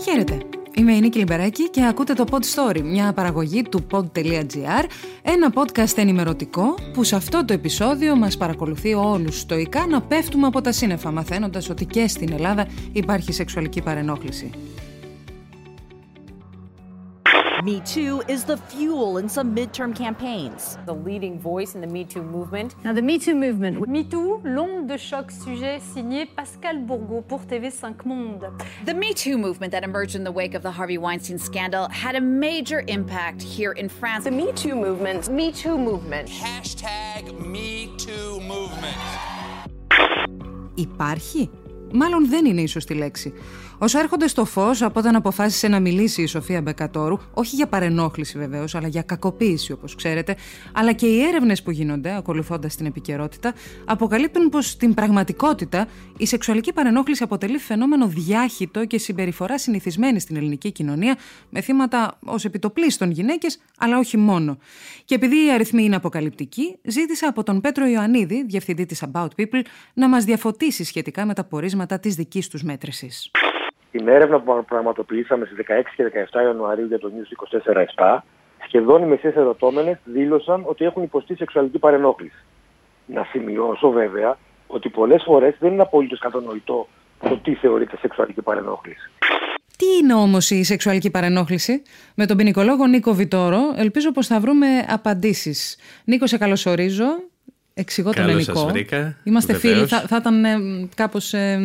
Χαίρετε. Είμαι η Νίκη Λιμπεράκη και ακούτε το Pod Story, μια παραγωγή του pod.gr, ένα podcast ενημερωτικό που σε αυτό το επεισόδιο μας παρακολουθεί όλους στοικά να πέφτουμε από τα σύννεφα, μαθαίνοντας ότι και στην Ελλάδα υπάρχει σεξουαλική παρενόχληση. Me Too is the fuel in some midterm campaigns. the leading voice in the Me Too movement. Now, the Me Too movement. MeToo, l'onde de choc sujet signé Pascal Bourgault pour TV5 Monde. The Me Too movement that emerged in the wake of the Harvey Weinstein scandal had a major impact here in France. The Me Too movement. Me Too movement. Hashtag #MeTooMovement. Υπάρχει? Μάλλον δεν είναι η σωστή λέξη. Όσο έρχονται στο φως από όταν αποφάσισε να μιλήσει η Σοφία Μπεκατόρου, όχι για παρενόχληση βεβαίως, αλλά για κακοποίηση όπως ξέρετε, αλλά και οι έρευνες που γίνονται, ακολουθώντας την επικαιρότητα, αποκαλύπτουν πως στην πραγματικότητα η σεξουαλική παρενόχληση αποτελεί φαινόμενο διάχυτο και συμπεριφορά συνηθισμένη στην ελληνική κοινωνία, με θύματα ως επιτοπλίστων γυναίκες, αλλά όχι μόνο. Και επειδή οι αριθμοί είναι αποκαλυπτικοί, ζήτησα από τον Πέτρο Ιωαννίδη, διευθυντή της About People, να μας διαφωτίσει σχετικά με τα πορίσματα της δικής τους μέτρησης. Στην έρευνα που πραγματοποιήσαμε στις 16 και 17 Ιανουαρίου για το News 24-7, σχεδόν οι μεσαίες ερωτώμενες δήλωσαν ότι έχουν υποστεί σεξουαλική παρενόχληση. Να σημειώσω βέβαια ότι πολλές φορές δεν είναι απολύτως κατανοητό το τι θεωρείται σεξουαλική παρενόχληση. Τι είναι όμως η σεξουαλική παρενόχληση, με τον ποινικολόγο Νίκο Βιτόρο, ελπίζω πως θα βρούμε απαντήσεις. Νίκο, σε καλωσορίζω. Εξηγώ τον Καλώς ελληνικό. σας βρήκα, Είμαστε βεβαίως. φίλοι. Θα, θα ήταν ε, κάπως ε,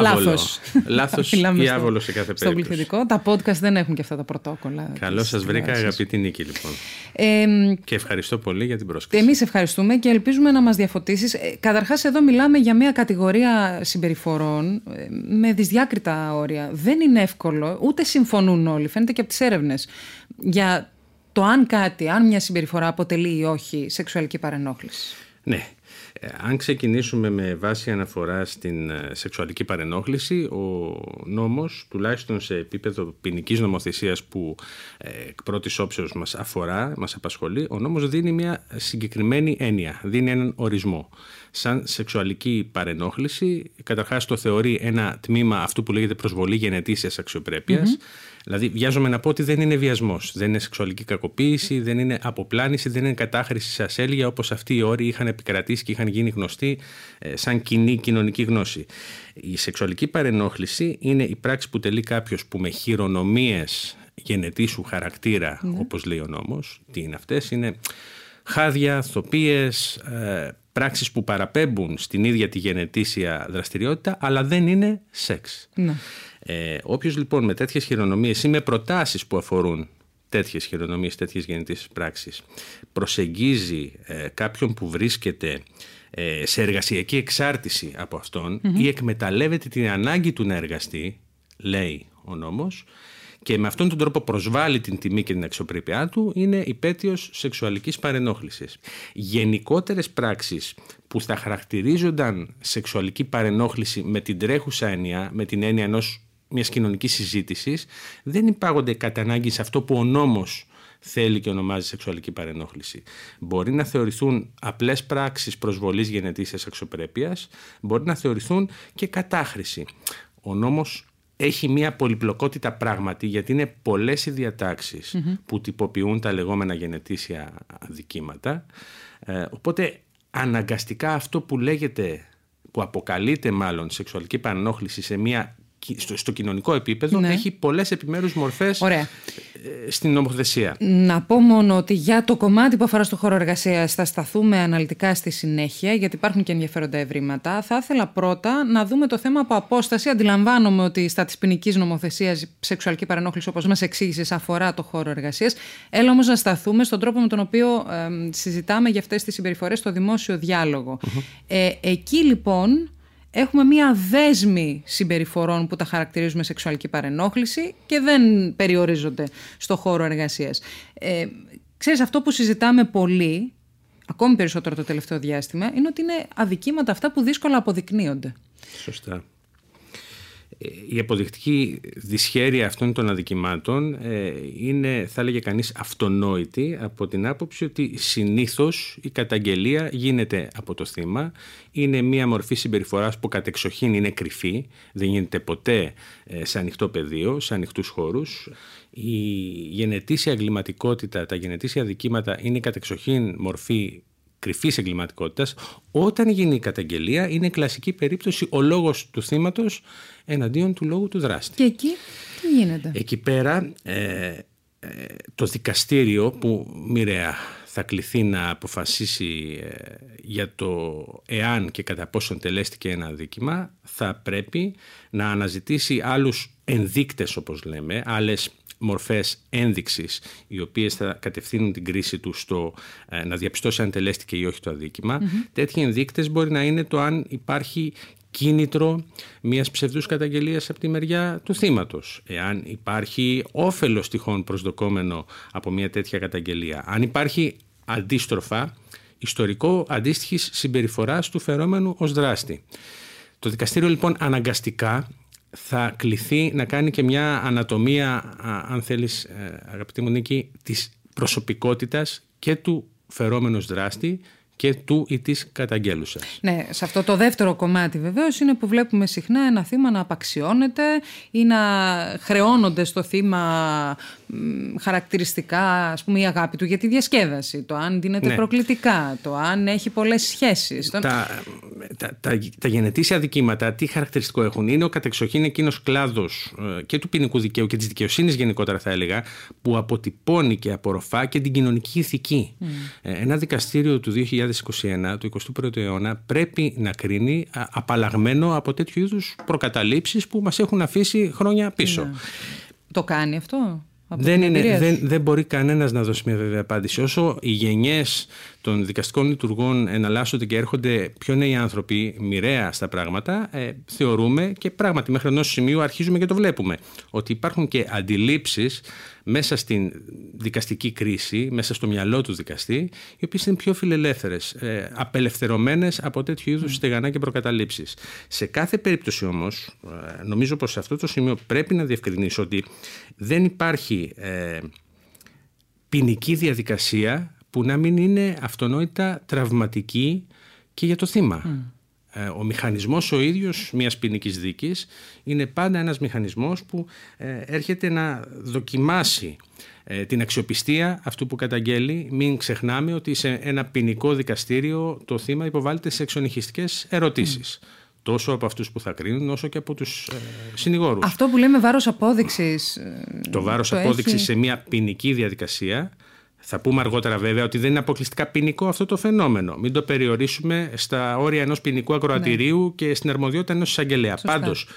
λάθος. Λάθος ή άβολο σε κάθε Στον περίπτωση. πληθυντικό. Τα podcast δεν έχουν και αυτά τα πρωτόκολλα. Καλώς της σα βρήκα, τηλεόρασης. αγαπητή Νίκη, λοιπόν. Ε, Και ευχαριστώ πολύ για την πρόσκληση. Εμείς ευχαριστούμε και ελπίζουμε να μας διαφωτίσεις. Ε, καταρχάς εδώ μιλάμε για μια κατηγορία συμπεριφορών ε, με δυσδιάκριτα όρια. Δεν είναι εύκολο, ούτε συμφωνούν όλοι, φαίνεται και από τις έρευνες, για το αν κάτι, αν μια συμπεριφορά αποτελεί ή όχι σεξουαλική παρενόχληση. Ναι. Ε, Αν ξεκινήσουμε με βάση αναφορά στην ε, σεξουαλική παρενόχληση, ο νόμος, τουλάχιστον σε επίπεδο ποινικής νομοθεσίας που ε, εκ πρώτης όψεως μας αφορά, μας απασχολεί, ο νόμος δίνει μια συγκεκριμένη έννοια, δίνει έναν ορισμό. Σαν σεξουαλική παρενόχληση, καταρχάς το θεωρεί ένα τμήμα αυτού που λέγεται προσβολή γενετήσιας αξιοπρέπειας, Δηλαδή, βιάζομαι να πω ότι δεν είναι βιασμός. Δεν είναι σεξουαλική κακοποίηση, δεν είναι αποπλάνηση, δεν είναι κατάχρηση σε ασέλγεια όπως αυτοί οι όροι είχαν επικρατήσει και είχαν γίνει γνωστοί ε, σαν κοινή κοινωνική γνώση. Η σεξουαλική παρενόχληση είναι η πράξη που τελεί κάποιος που με χειρονομίες γενετήσου χαρακτήρα, όπως λέει ο νόμος, τι είναι αυτές, είναι χάδια, θοπίες, ε, πράξεις που παραπέμπουν στην ίδια τη γενετήσια δραστηριότητα, αλλά δεν είναι σεξ. Ναι. Ε, Όποιος λοιπόν με τέτοιες χειρονομίες ή με προτάσεις που αφορούν τέτοιες χειρονομίες, τέτοιες γεννητήσει πράξεις, προσεγγίζει ε, κάποιον που βρίσκεται ε, σε εργασιακή εξάρτηση από αυτον ή εκμεταλλεύεται την ανάγκη του να εργαστεί, λέει ο νόμος, και με αυτόν τον τρόπο προσβάλλει την τιμή και την αξιοπρέπειά του, είναι υπέτειος σεξουαλικής παρενόχλησης. Γενικότερες πράξεις που θα χαρακτηρίζονταν σεξουαλική παρενόχληση με την τρέχουσα έννοια, με την έννοια ενός μιας κοινωνικής συζήτησης, δεν υπάγονται κατά ανάγκη σε αυτό που ο νόμος θέλει και ονομάζει σεξουαλική παρενόχληση. Μπορεί να θεωρηθούν απλές πράξεις προσβολής γενετήσιας αξιοπρέπειας, μπορεί να θεωρηθούν και κατάχρηση. Ο νόμος έχει μια πολυπλοκότητα πράγματι γιατί είναι πολλές οι διαταξεις που τυποποιούν τα λεγόμενα γενετήσια αδικήματα. Ε, οπότε αναγκαστικά αυτό που λέγεται, που αποκαλείται μάλλον σεξουαλική παρενόχληση σε μια, στο, στο κοινωνικό επίπεδο Ναι. έχει πολλές επιμέρους μορφές Ωραία. ε, στην νομοθεσία. Να πω μόνο ότι για το κομμάτι που αφορά στο χώρο εργασίας θα σταθούμε αναλυτικά στη συνέχεια, γιατί υπάρχουν και ενδιαφέροντα ευρήματα. Θα ήθελα πρώτα να δούμε το θέμα από απόσταση. Αντιλαμβάνομαι ότι στα της ποινικής νομοθεσίας η σεξουαλική παρενόχληση, όπως μας εξήγησε, αφορά το χώρο εργασίας. Έλα όμως να σταθούμε στον τρόπο με τον οποίο ε, συζητάμε για αυτές τις συμπεριφορές στο δημόσιο διάλογο. Ε, εκεί λοιπόν έχουμε μία δέσμη συμπεριφορών που τα χαρακτηρίζουμε σεξουαλική παρενόχληση και δεν περιορίζονται στο χώρο εργασίας. Ε, ξέρεις, αυτό που συζητάμε πολύ, ακόμη περισσότερο το τελευταίο διάστημα, είναι ότι είναι αδικήματα αυτά που δύσκολα αποδεικνύονται. Σωστά. Η αποδεικτική δυσχέρεια αυτών των αδικημάτων ε, είναι, θα έλεγε κανείς, αυτονόητη από την άποψη ότι συνήθως η καταγγελία γίνεται από το θύμα. Είναι μια μορφή συμπεριφοράς που κατεξοχήν είναι κρυφή, δεν γίνεται ποτέ ε, σε ανοιχτό πεδίο, σε ανοιχτούς χώρους. Η γενετήσια εγκληματικότητα, τα γενετήσια αδικήματα είναι κατεξοχήν μορφή κρυφής εγκληματικότητας, όταν γίνει η καταγγελία, είναι κλασική περίπτωση ο λόγος του θύματος εναντίον του λόγου του δράστη. Και εκεί τι γίνεται; Εκεί πέρα ε, ε, το δικαστήριο που μοιραία θα κληθεί να αποφασίσει ε, για το εάν και κατά πόσον τελέστηκε ένα δίκημα θα πρέπει να αναζητήσει άλλους ενδείκτες όπως λέμε, άλλες μορφές ένδειξης οι οποίες θα κατευθύνουν την κρίση του στο ε, να διαπιστώσει αν τελέστηκε ή όχι το αδίκημα. Mm-hmm. Τέτοιοι ενδείκτες μπορεί να είναι το αν υπάρχει κίνητρο μιας ψευδούς καταγγελίας από τη μεριά του θύματος. Εάν υπάρχει όφελος τυχόν προσδοκόμενο από μια τέτοια καταγγελία. Αν υπάρχει αντίστροφα ιστορικό αντίστοιχης συμπεριφοράς του φερόμενου ως δράστη. Το δικαστήριο λοιπόν αναγκαστικά θα κληθεί να κάνει και μια ανατομία, αν θέλεις ε, αγαπητή μου Νίκη, της προσωπικότητας και του φερόμενος δράστη και του ή της καταγγέλουσας. Ναι, σε αυτό το δεύτερο κομμάτι βεβαίως είναι που βλέπουμε συχνά ένα θύμα να απαξιώνεται ή να χρεώνονται στο θύμα χαρακτηριστικά ας πούμε η αγάπη του για τη διασκέδαση, το αν δίνεται ναι. προκλητικά, το αν έχει πολλές σχέσεις. Τα, τα, τα, τα γενετήσια δικήματα τι χαρακτηριστικό έχουν, είναι ο κατεξοχήν εκείνος κλάδος ε, και του ποινικού δικαίου και της δικαιοσύνης γενικότερα θα έλεγα που αποτυπώνει και απορροφά και την κοινωνική ηθική. Mm. Ένα δικαστήριο του 2021, του 21ου αιώνα πρέπει να κρίνει απαλλαγμένο από τέτοιου είδους προκαταλήψεις που μας έχουν αφήσει χρόνια πίσω. Ναι. Το κάνει αυτό; δεν, είναι, δεν, δεν μπορεί κανένας να δώσει μια βέβαια απάντηση. Όσο οι γενιές των δικαστικών λειτουργών εναλλάσσονται και έρχονται πιο νέοι άνθρωποι μοιραία στα πράγματα, ε, θεωρούμε και πράγματι μέχρι ενός σημείου αρχίζουμε και το βλέπουμε. Ότι υπάρχουν και αντιλήψεις μέσα στην δικαστική κρίση, μέσα στο μυαλό του δικαστή, οι οποίες είναι πιο φιλελεύθερες, ε, απελευθερωμένες από τέτοιου είδους mm. στεγανά και προκαταλήψεις. Σε κάθε περίπτωση όμως, ε, νομίζω πως σε αυτό το σημείο πρέπει να διευκρινίσω ότι δεν υπάρχει ε, ποινική διαδικασία που να μην είναι αυτονόητα τραυματική και για το θύμα. Ε, ο μηχανισμός ο ίδιος μιας ποινικής δίκης είναι πάντα ένας μηχανισμός που ε, έρχεται να δοκιμάσει ε, την αξιοπιστία αυτού που καταγγέλει. Μην ξεχνάμε ότι σε ένα ποινικό δικαστήριο το θύμα υποβάλλεται σε εξονυχιστικές ερωτήσεις. Τόσο από αυτούς που θα κρίνουν, όσο και από τους ε, συνηγόρους. Αυτό που λέμε βάρος απόδειξης... Το βάρος το απόδειξης σε μια ποινική διαδικασία θα πούμε αργότερα βέβαια ότι δεν είναι αποκλειστικά ποινικό αυτό το φαινόμενο. Μην το περιορίσουμε στα όρια ενός ποινικού ακροατηρίου ναι. και στην αρμοδιότητα ενός εισαγγελέα. Πάντως,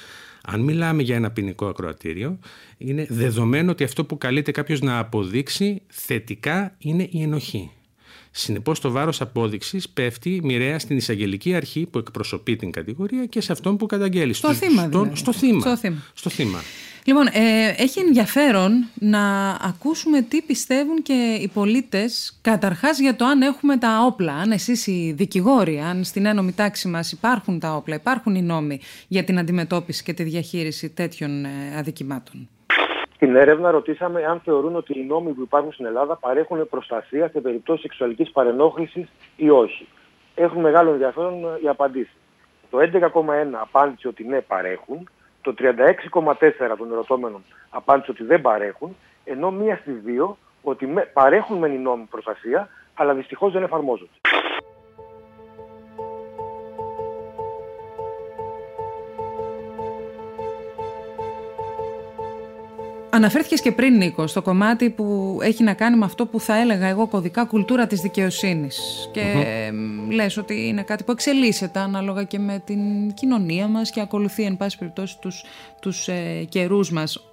αν μιλάμε για ένα ποινικό ακροατήριο, είναι δεδομένο ότι αυτό που καλείται κάποιος να αποδείξει θετικά είναι η ενοχή. Συνεπώς, το βάρος απόδειξης πέφτει μοιραία στην εισαγγελική αρχή που εκπροσωπεί την κατηγορία και σε αυτόν που καταγγέλει. Στο, θύμα, δηλαδή. στο, θύμα. Στο θύμα. Στο θύμα. Λοιπόν, ε, έχει ενδιαφέρον να ακούσουμε τι πιστεύουν και οι πολίτες καταρχάς για το αν έχουμε τα όπλα, αν εσείς οι δικηγόροι, αν στην ένωμη τάξη μας υπάρχουν τα όπλα, υπάρχουν οι νόμοι για την αντιμετώπιση και τη διαχείριση τέτοιων ε, αδικημάτων. Στην έρευνα ρωτήσαμε αν θεωρούν ότι οι νόμοι που υπάρχουν στην Ελλάδα παρέχουν προστασία σε περιπτώσεις σεξουαλικής παρενόχλησης ή όχι. Έχουν μεγάλο ενδιαφέρον οι απαντήσεις. Το 11,1 απάντησε ότι ναι, παρέχουν το 36,4 των ερωτώμενων απάντησε ότι δεν παρέχουν, ενώ μία στις δύο ότι παρέχουν μεν οι νόμοι προστασία, αλλά δυστυχώς δεν εφαρμόζονται. Αναφέρθηκες και πριν, Νίκο, στο κομμάτι που έχει να κάνει με αυτό που θα έλεγα εγώ κωδικά κουλτούρα της δικαιοσύνης. Και mm λες ότι είναι κάτι που εξελίσσεται ανάλογα και με την κοινωνία μας και ακολουθεί, εν πάση περιπτώσει, τους, τους ε, καιρούς μας.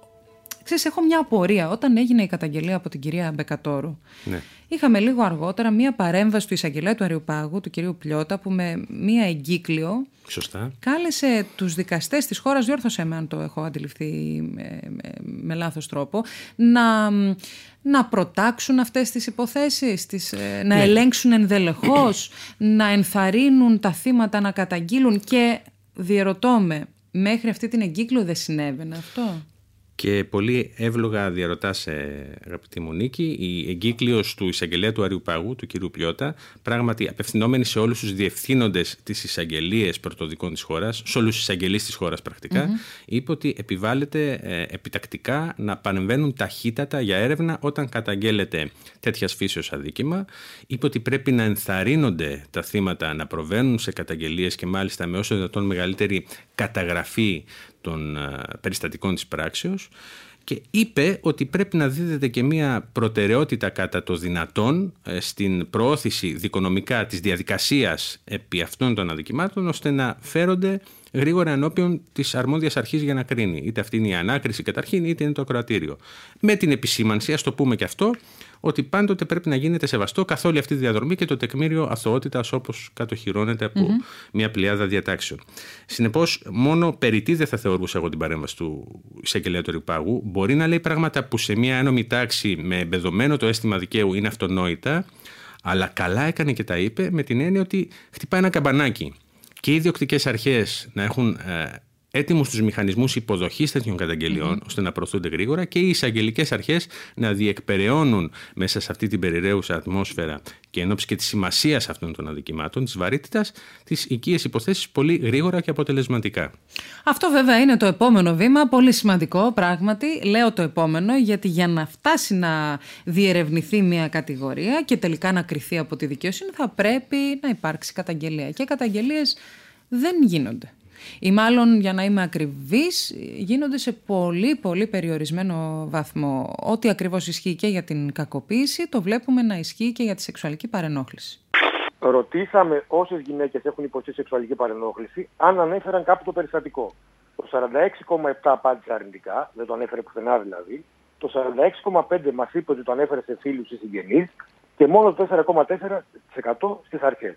Ξέρεις, έχω μια απορία. Όταν έγινε η καταγγελία από την κυρία Μπεκατόρου, ναι. είχαμε λίγο αργότερα μια παρέμβαση του εισαγγελέα του Αριουπάγου, του κυρίου Πλιώτα, που με μια εγκύκλιο Σωστά. κάλεσε τους δικαστές της χώρας, διόρθωσέ με αν το έχω αντιληφθεί με, με, με λάθος τρόπο, να, να προτάξουν αυτές τις υποθέσεις, τις, ε, να ναι. ελέγξουν ενδελεχώς, να ενθαρρύνουν τα θύματα να καταγγείλουν και διερωτώ με μέχρι αυτή την εγκύκλιο δεν συνέβαινε αυτό; Και πολύ εύλογα διαρωτά, αγαπητή Μονίκη, η εγκύκλιο του εισαγγελέα του Αριουπαγού, του κ. Πλιώτα, πράγματι απευθυνόμενη σε όλους τους διευθύνοντες της εισαγγελίε πρωτοδικών της χώρας, σε όλους τους εισαγγελείς της χώρας πρακτικά, είπε ότι επιβάλλεται ε, επιτακτικά να παρεμβαίνουν ταχύτατα για έρευνα όταν καταγγέλλεται τέτοιας φύσεως αδίκημα. Είπε ότι πρέπει να ενθαρρύνονται τα θύματα να προβαίνουν σε καταγγελίες και μάλιστα με όσο δυνατόν μεγαλύτερη καταγραφή των ε, περιστατικών της πράξεως και είπε ότι πρέπει να δίδεται και μια προτεραιότητα κατά το δυνατόν ε, στην προώθηση δικονομικά της διαδικασίας επί αυτών των αδικημάτων ώστε να φέρονται γρήγορα ενώπιον της αρμόδιας αρχής για να κρίνει. Είτε αυτή είναι η ανάκριση καταρχήν, είτε είναι το κρατήριο. Με την επισήμανση, ας το πούμε και αυτό, ότι πάντοτε πρέπει να γίνεται σεβαστό καθ' όλη αυτή τη διαδρομή και το τεκμήριο αθωότητας όπως κατοχυρώνεται από μια πλειάδα διατάξεων. Συνεπώς, μόνο περί τι δεν θα θεωρούσα εγώ την παρέμβαση του εισαγγελέα του Ρηπάγου. Μπορεί να λέει πράγματα που σε μια ένωμη τάξη με εμπεδομένο το αίσθημα δικαίου είναι αυτονόητα, αλλά καλά έκανε και τα είπε με την έννοια ότι χτυπάει ένα καμπανάκι και οι διοκτικές αρχές να έχουν ε, έτοιμους τους μηχανισμούς υποδοχής τέτοιων ώστε να προωθούνται γρήγορα και οι εισαγγελικές αρχές να διεκπεραιώνουν μέσα σε αυτή την περιραίουσα ατμόσφαιρα και εν και της σημασίας αυτών των αδικημάτων, της βαρύτητας, τι οικίε υποθέσεις πολύ γρήγορα και αποτελεσματικά. Αυτό βέβαια είναι το επόμενο βήμα, πολύ σημαντικό πράγματι. Λέω το επόμενο, γιατί για να φτάσει να διερευνηθεί μια κατηγορία και τελικά να κρυθεί από τη δικαιοσύνη, θα πρέπει να υπάρξει καταγγελία. Και καταγγελίες δεν γίνονται ή μάλλον για να είμαι ακριβής γίνονται σε πολύ πολύ περιορισμένο βαθμό. Ό,τι ακριβώς ισχύει και για την κακοποίηση το βλέπουμε να ισχύει και για τη σεξουαλική παρενόχληση. Ρωτήσαμε όσες γυναίκες έχουν υποστεί σεξουαλική παρενόχληση αν ανέφεραν κάποιο το περιστατικό. Το 46,7 απάντησε αρνητικά, δεν το ανέφερε πουθενά δηλαδή. Το 46,5 μας είπε ότι το ανέφερε σε φίλους ή συγγενείς και μόνο το 4,4% στις αρχές.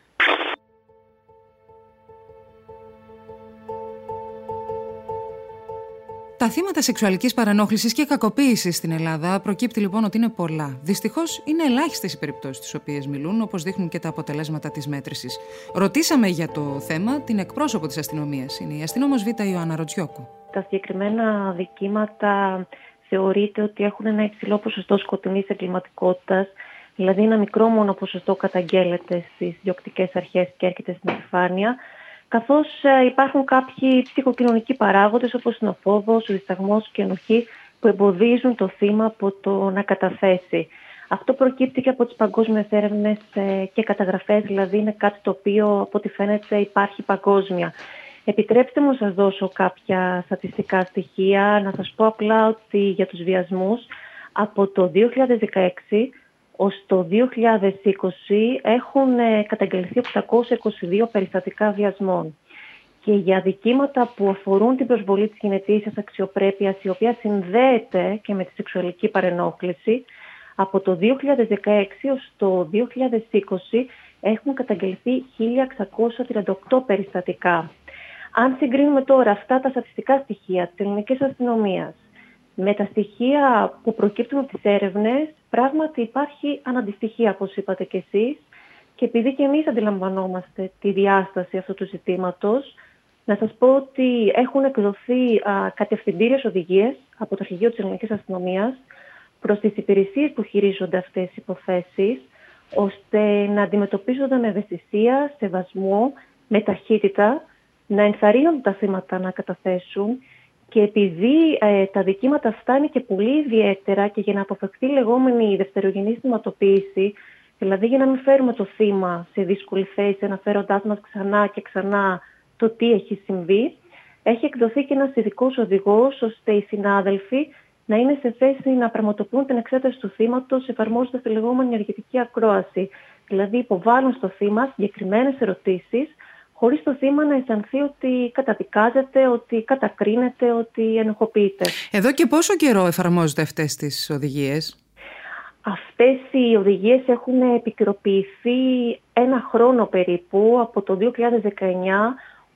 Τα θύματα σεξουαλικής παρανόχλησης και κακοποίησης στην Ελλάδα προκύπτει λοιπόν ότι είναι πολλά. Δυστυχώς είναι ελάχιστες οι περιπτώσεις τι οποίες μιλούν, όπως δείχνουν και τα αποτελέσματα της μέτρησης. Ρωτήσαμε για το θέμα την εκπρόσωπο της αστυνομίας. Είναι η αστυνόμος Β. Ιωάννα Ρωτζιόκου. Τα συγκεκριμένα δικήματα θεωρείται ότι έχουν ένα υψηλό ποσοστό σκοτεινής εγκληματικότητας, δηλαδή ένα μικρό μόνο ποσοστό καταγγέλλεται στις διοκτικές αρχές και έρχεται στην επιφάνεια καθώς ε, υπάρχουν κάποιοι ψυχοκοινωνικοί παράγοντες όπως είναι ο φόβος, ο δισταγμός και η ενοχή που εμποδίζουν το θύμα από το να καταθέσει. Αυτό προκύπτει και από τις παγκόσμιες έρευνες ε, και καταγραφές, δηλαδή είναι κάτι το οποίο από ό,τι φαίνεται υπάρχει παγκόσμια. Επιτρέψτε μου να σας δώσω κάποια στατιστικά στοιχεία, να σας πω απλά ότι για τους βιασμούς από το 2016 ως το 2020 έχουν ε, καταγγελθεί 822 περιστατικά βιασμών. Και για δικήματα που αφορούν την προσβολή της γενετήσιας αξιοπρέπειας, η οποία συνδέεται και με τη σεξουαλική παρενόχληση, από το 2016 ως το 2020 έχουν καταγγελθεί 1.638 περιστατικά. Αν συγκρίνουμε τώρα αυτά τα στατιστικά στοιχεία της ελληνικής αστυνομίας με τα στοιχεία που προκύπτουν από τις έρευνες, πράγματι υπάρχει αναντιστοιχία, όπως είπατε κι εσείς, και επειδή και εμείς αντιλαμβανόμαστε τη διάσταση αυτού του ζητήματος, να σας πω ότι έχουν εκδοθεί α, κατευθυντήριες οδηγίες από το Αρχηγείο της Ελληνικής Αστυνομίας προς τις υπηρεσίες που χειρίζονται αυτές τις υποθέσεις, ώστε να αντιμετωπίζονται με ευαισθησία, σεβασμό, με ταχύτητα, να ενθαρρύνουν τα θύματα να καταθέσουν και επειδή ε, τα δικήματα αυτά είναι και πολύ ιδιαίτερα και για να αποφευχθεί η λεγόμενη δευτερογενή θυματοποίηση, δηλαδή για να μην φέρουμε το θύμα σε δύσκολη θέση αναφέροντάς μας ξανά και ξανά το τι έχει συμβεί, έχει εκδοθεί και ένας ειδικός οδηγός ώστε οι συνάδελφοι να είναι σε θέση να πραγματοποιούν την εξέταση του θύματος εφαρμόζοντας τη λεγόμενη ενεργητική ακρόαση. Δηλαδή υποβάλλουν στο θύμα συγκεκριμένες ερωτήσεις χωρίς το θύμα να αισθανθεί ότι καταδικάζεται, ότι κατακρίνεται, ότι ενοχοποιείται. Εδώ και πόσο καιρό εφαρμόζονται αυτές τις οδηγίες; Αυτές οι οδηγίες έχουν επικαιροποιηθεί ένα χρόνο περίπου από το 2019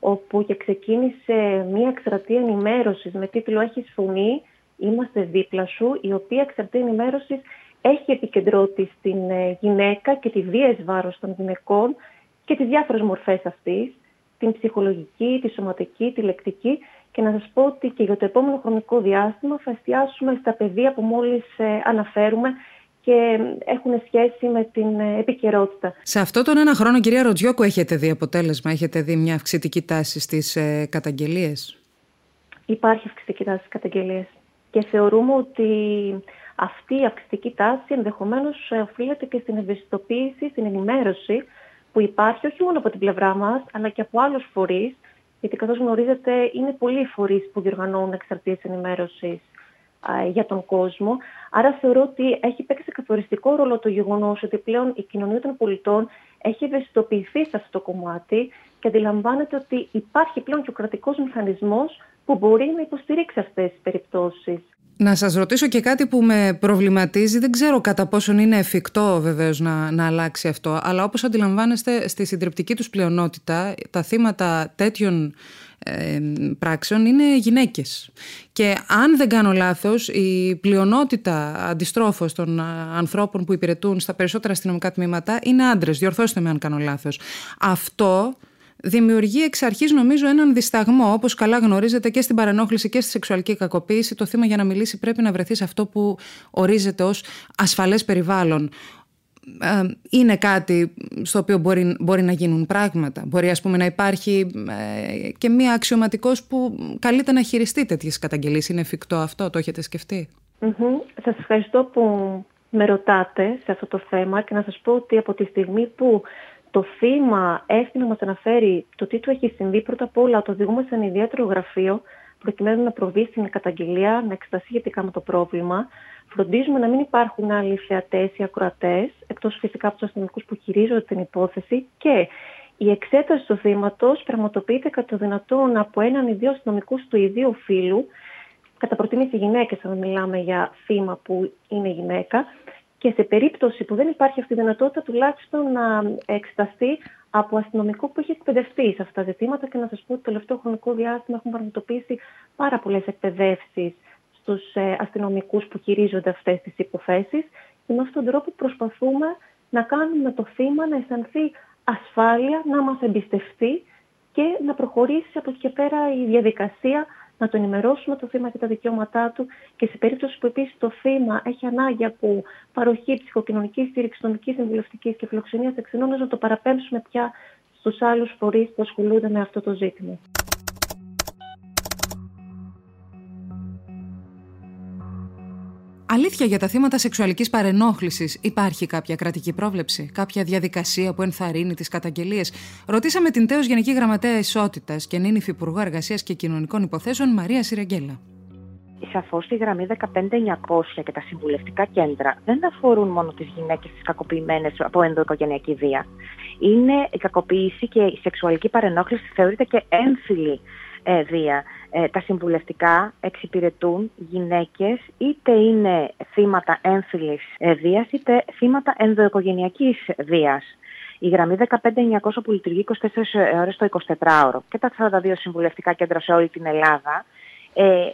όπου και ξεκίνησε μια εκστρατεία ενημέρωσης με τίτλο «Έχεις φωνή, είμαστε δίπλα σου», η οποία εκστρατεία ενημέρωσης έχει επικεντρώτη στην ε, γυναίκα και τη βία βάρος των γυναικών και τις διάφορες μορφές αυτής, την ψυχολογική, τη σωματική, τη λεκτική και να σας πω ότι και για το επόμενο χρονικό διάστημα θα εστιάσουμε στα πεδία που μόλις ε, αναφέρουμε και έχουν σχέση με την ε, επικαιρότητα. Σε αυτό τον ένα χρόνο, κυρία Ροτζιόκου, έχετε δει αποτέλεσμα, έχετε δει μια αυξητική τάση στις ε, καταγγελίες; Υπάρχει αυξητική τάση στις καταγγελίες και θεωρούμε ότι αυτή η αυξητική τάση ενδεχομένως οφείλεται και στην ευαισθητοποίηση, στην ενημέρωση που υπάρχει όχι μόνο από την πλευρά μας, αλλά και από άλλους φορείς, γιατί καθώς γνωρίζετε είναι πολλοί οι φορείς που διοργανώνουν εξαρτήσεις ενημέρωσης για τον κόσμο. Άρα θεωρώ ότι έχει παίξει καθοριστικό ρόλο το γεγονός ότι πλέον η κοινωνία των πολιτών έχει ευαισθητοποιηθεί σε αυτό το κομμάτι και αντιλαμβάνεται ότι υπάρχει πλέον και ο κρατικός μηχανισμός που μπορεί να υποστηρίξει αυτές τις περιπτώσεις. Να σας ρωτήσω και κάτι που με προβληματίζει, δεν ξέρω κατά πόσον είναι εφικτό βεβαίως να, να αλλάξει αυτό, αλλά όπως αντιλαμβάνεστε στη συντριπτική τους πλειονότητα τα θύματα τέτοιων ε, πράξεων είναι γυναίκες. Και αν δεν κάνω λάθος, η πλειονότητα αντιστρόφως των ανθρώπων που υπηρετούν στα περισσότερα αστυνομικά τμήματα είναι άντρες. Διορθώστε με αν κάνω λάθος. Αυτό δημιουργεί εξ αρχής νομίζω έναν δισταγμό. Όπως καλά γνωρίζετε και στην παρενόχληση και στη σεξουαλική κακοποίηση, το θύμα για να μιλήσει πρέπει να βρεθεί σε αυτό που ορίζεται ως ασφαλές περιβάλλον. Ε, είναι κάτι στο οποίο μπορεί, μπορεί να γίνουν πράγματα. Μπορεί ας πούμε να υπάρχει ε, και μία αξιωματικός που καλείται να χειριστεί τέτοιες καταγγελίες. Είναι εφικτό αυτό, το έχετε σκεφτεί; Mm-hmm. Σας ευχαριστώ που με ρωτάτε σε αυτό το θέμα και να σας πω ότι από τη στιγμή που το θύμα έρθει να μας αναφέρει το τι του έχει συμβεί, πρώτα απ' όλα το οδηγούμε σε ένα ιδιαίτερο γραφείο προκειμένου να προβεί στην καταγγελία, να εξεταστεί σχετικά με το πρόβλημα. Φροντίζουμε να μην υπάρχουν άλλοι θεατές ή ακροατές, εκτός φυσικά από τους αστυνομικούς που χειρίζονται την υπόθεση. Και η εξέταση του θύματος πραγματοποιείται κατά το δυνατόν από έναν ή δύο αστυνομικούς του ιδίου φύλου, κατά προτίμηση γυναίκες, αν μιλάμε για θύμα που είναι γυναίκα, και σε περίπτωση που δεν υπάρχει αυτή η δυνατότητα, τουλάχιστον να εξεταστεί από αστυνομικό που έχει εκπαιδευτεί σε αυτά τα ζητήματα. Και να σας πω ότι το τελευταίο χρονικό διάστημα έχουμε πραγματοποιήσει πάρα πολλές εκπαιδεύσεις στους ε, αστυνομικούς που χειρίζονται αυτές τις υποθέσεις. Και με αυτόν τον τρόπο προσπαθούμε να κάνουμε το θύμα να αισθανθεί ασφάλεια, να μας εμπιστευτεί και να προχωρήσει από εκεί και πέρα η διαδικασία να το ενημερώσουμε το θύμα και τα δικαιώματά του και σε περίπτωση που επίσης το θύμα έχει ανάγκη από παροχή ψυχοκοινωνικής στήριξης, νομικής συμβουλευτική και φιλοξενίας εξενών, να το παραπέμψουμε πια στους άλλους φορείς που ασχολούνται με αυτό το ζήτημα. Αλήθεια για τα θύματα σεξουαλικής παρενόχλησης υπάρχει κάποια κρατική πρόβλεψη, κάποια διαδικασία που ενθαρρύνει τις καταγγελίες; Ρωτήσαμε την τέος Γενική Γραμματέα Ισότητας και νυν Υφυπουργό Εργασίας και Κοινωνικών Υποθέσεων Μαρία Σιρεγγέλα. Σαφώς η γραμμή 15900 και τα συμβουλευτικά κέντρα δεν αφορούν μόνο τις γυναίκες τις κακοποιημένες από ενδοοικογενειακή βία. Είναι η κακοποίηση και η σεξουαλική παρενόχληση θεωρείται και έμφυλη ε, βία. Ε, τα συμβουλευτικά εξυπηρετούν γυναίκες είτε είναι θύματα έμφυλης ε, βίας είτε θύματα ενδοοικογενειακής βίας. Η γραμμή 15900 που λειτουργεί 24 ώρες το 24ωρο και τα 42 συμβουλευτικά κέντρα σε όλη την Ελλάδα ε,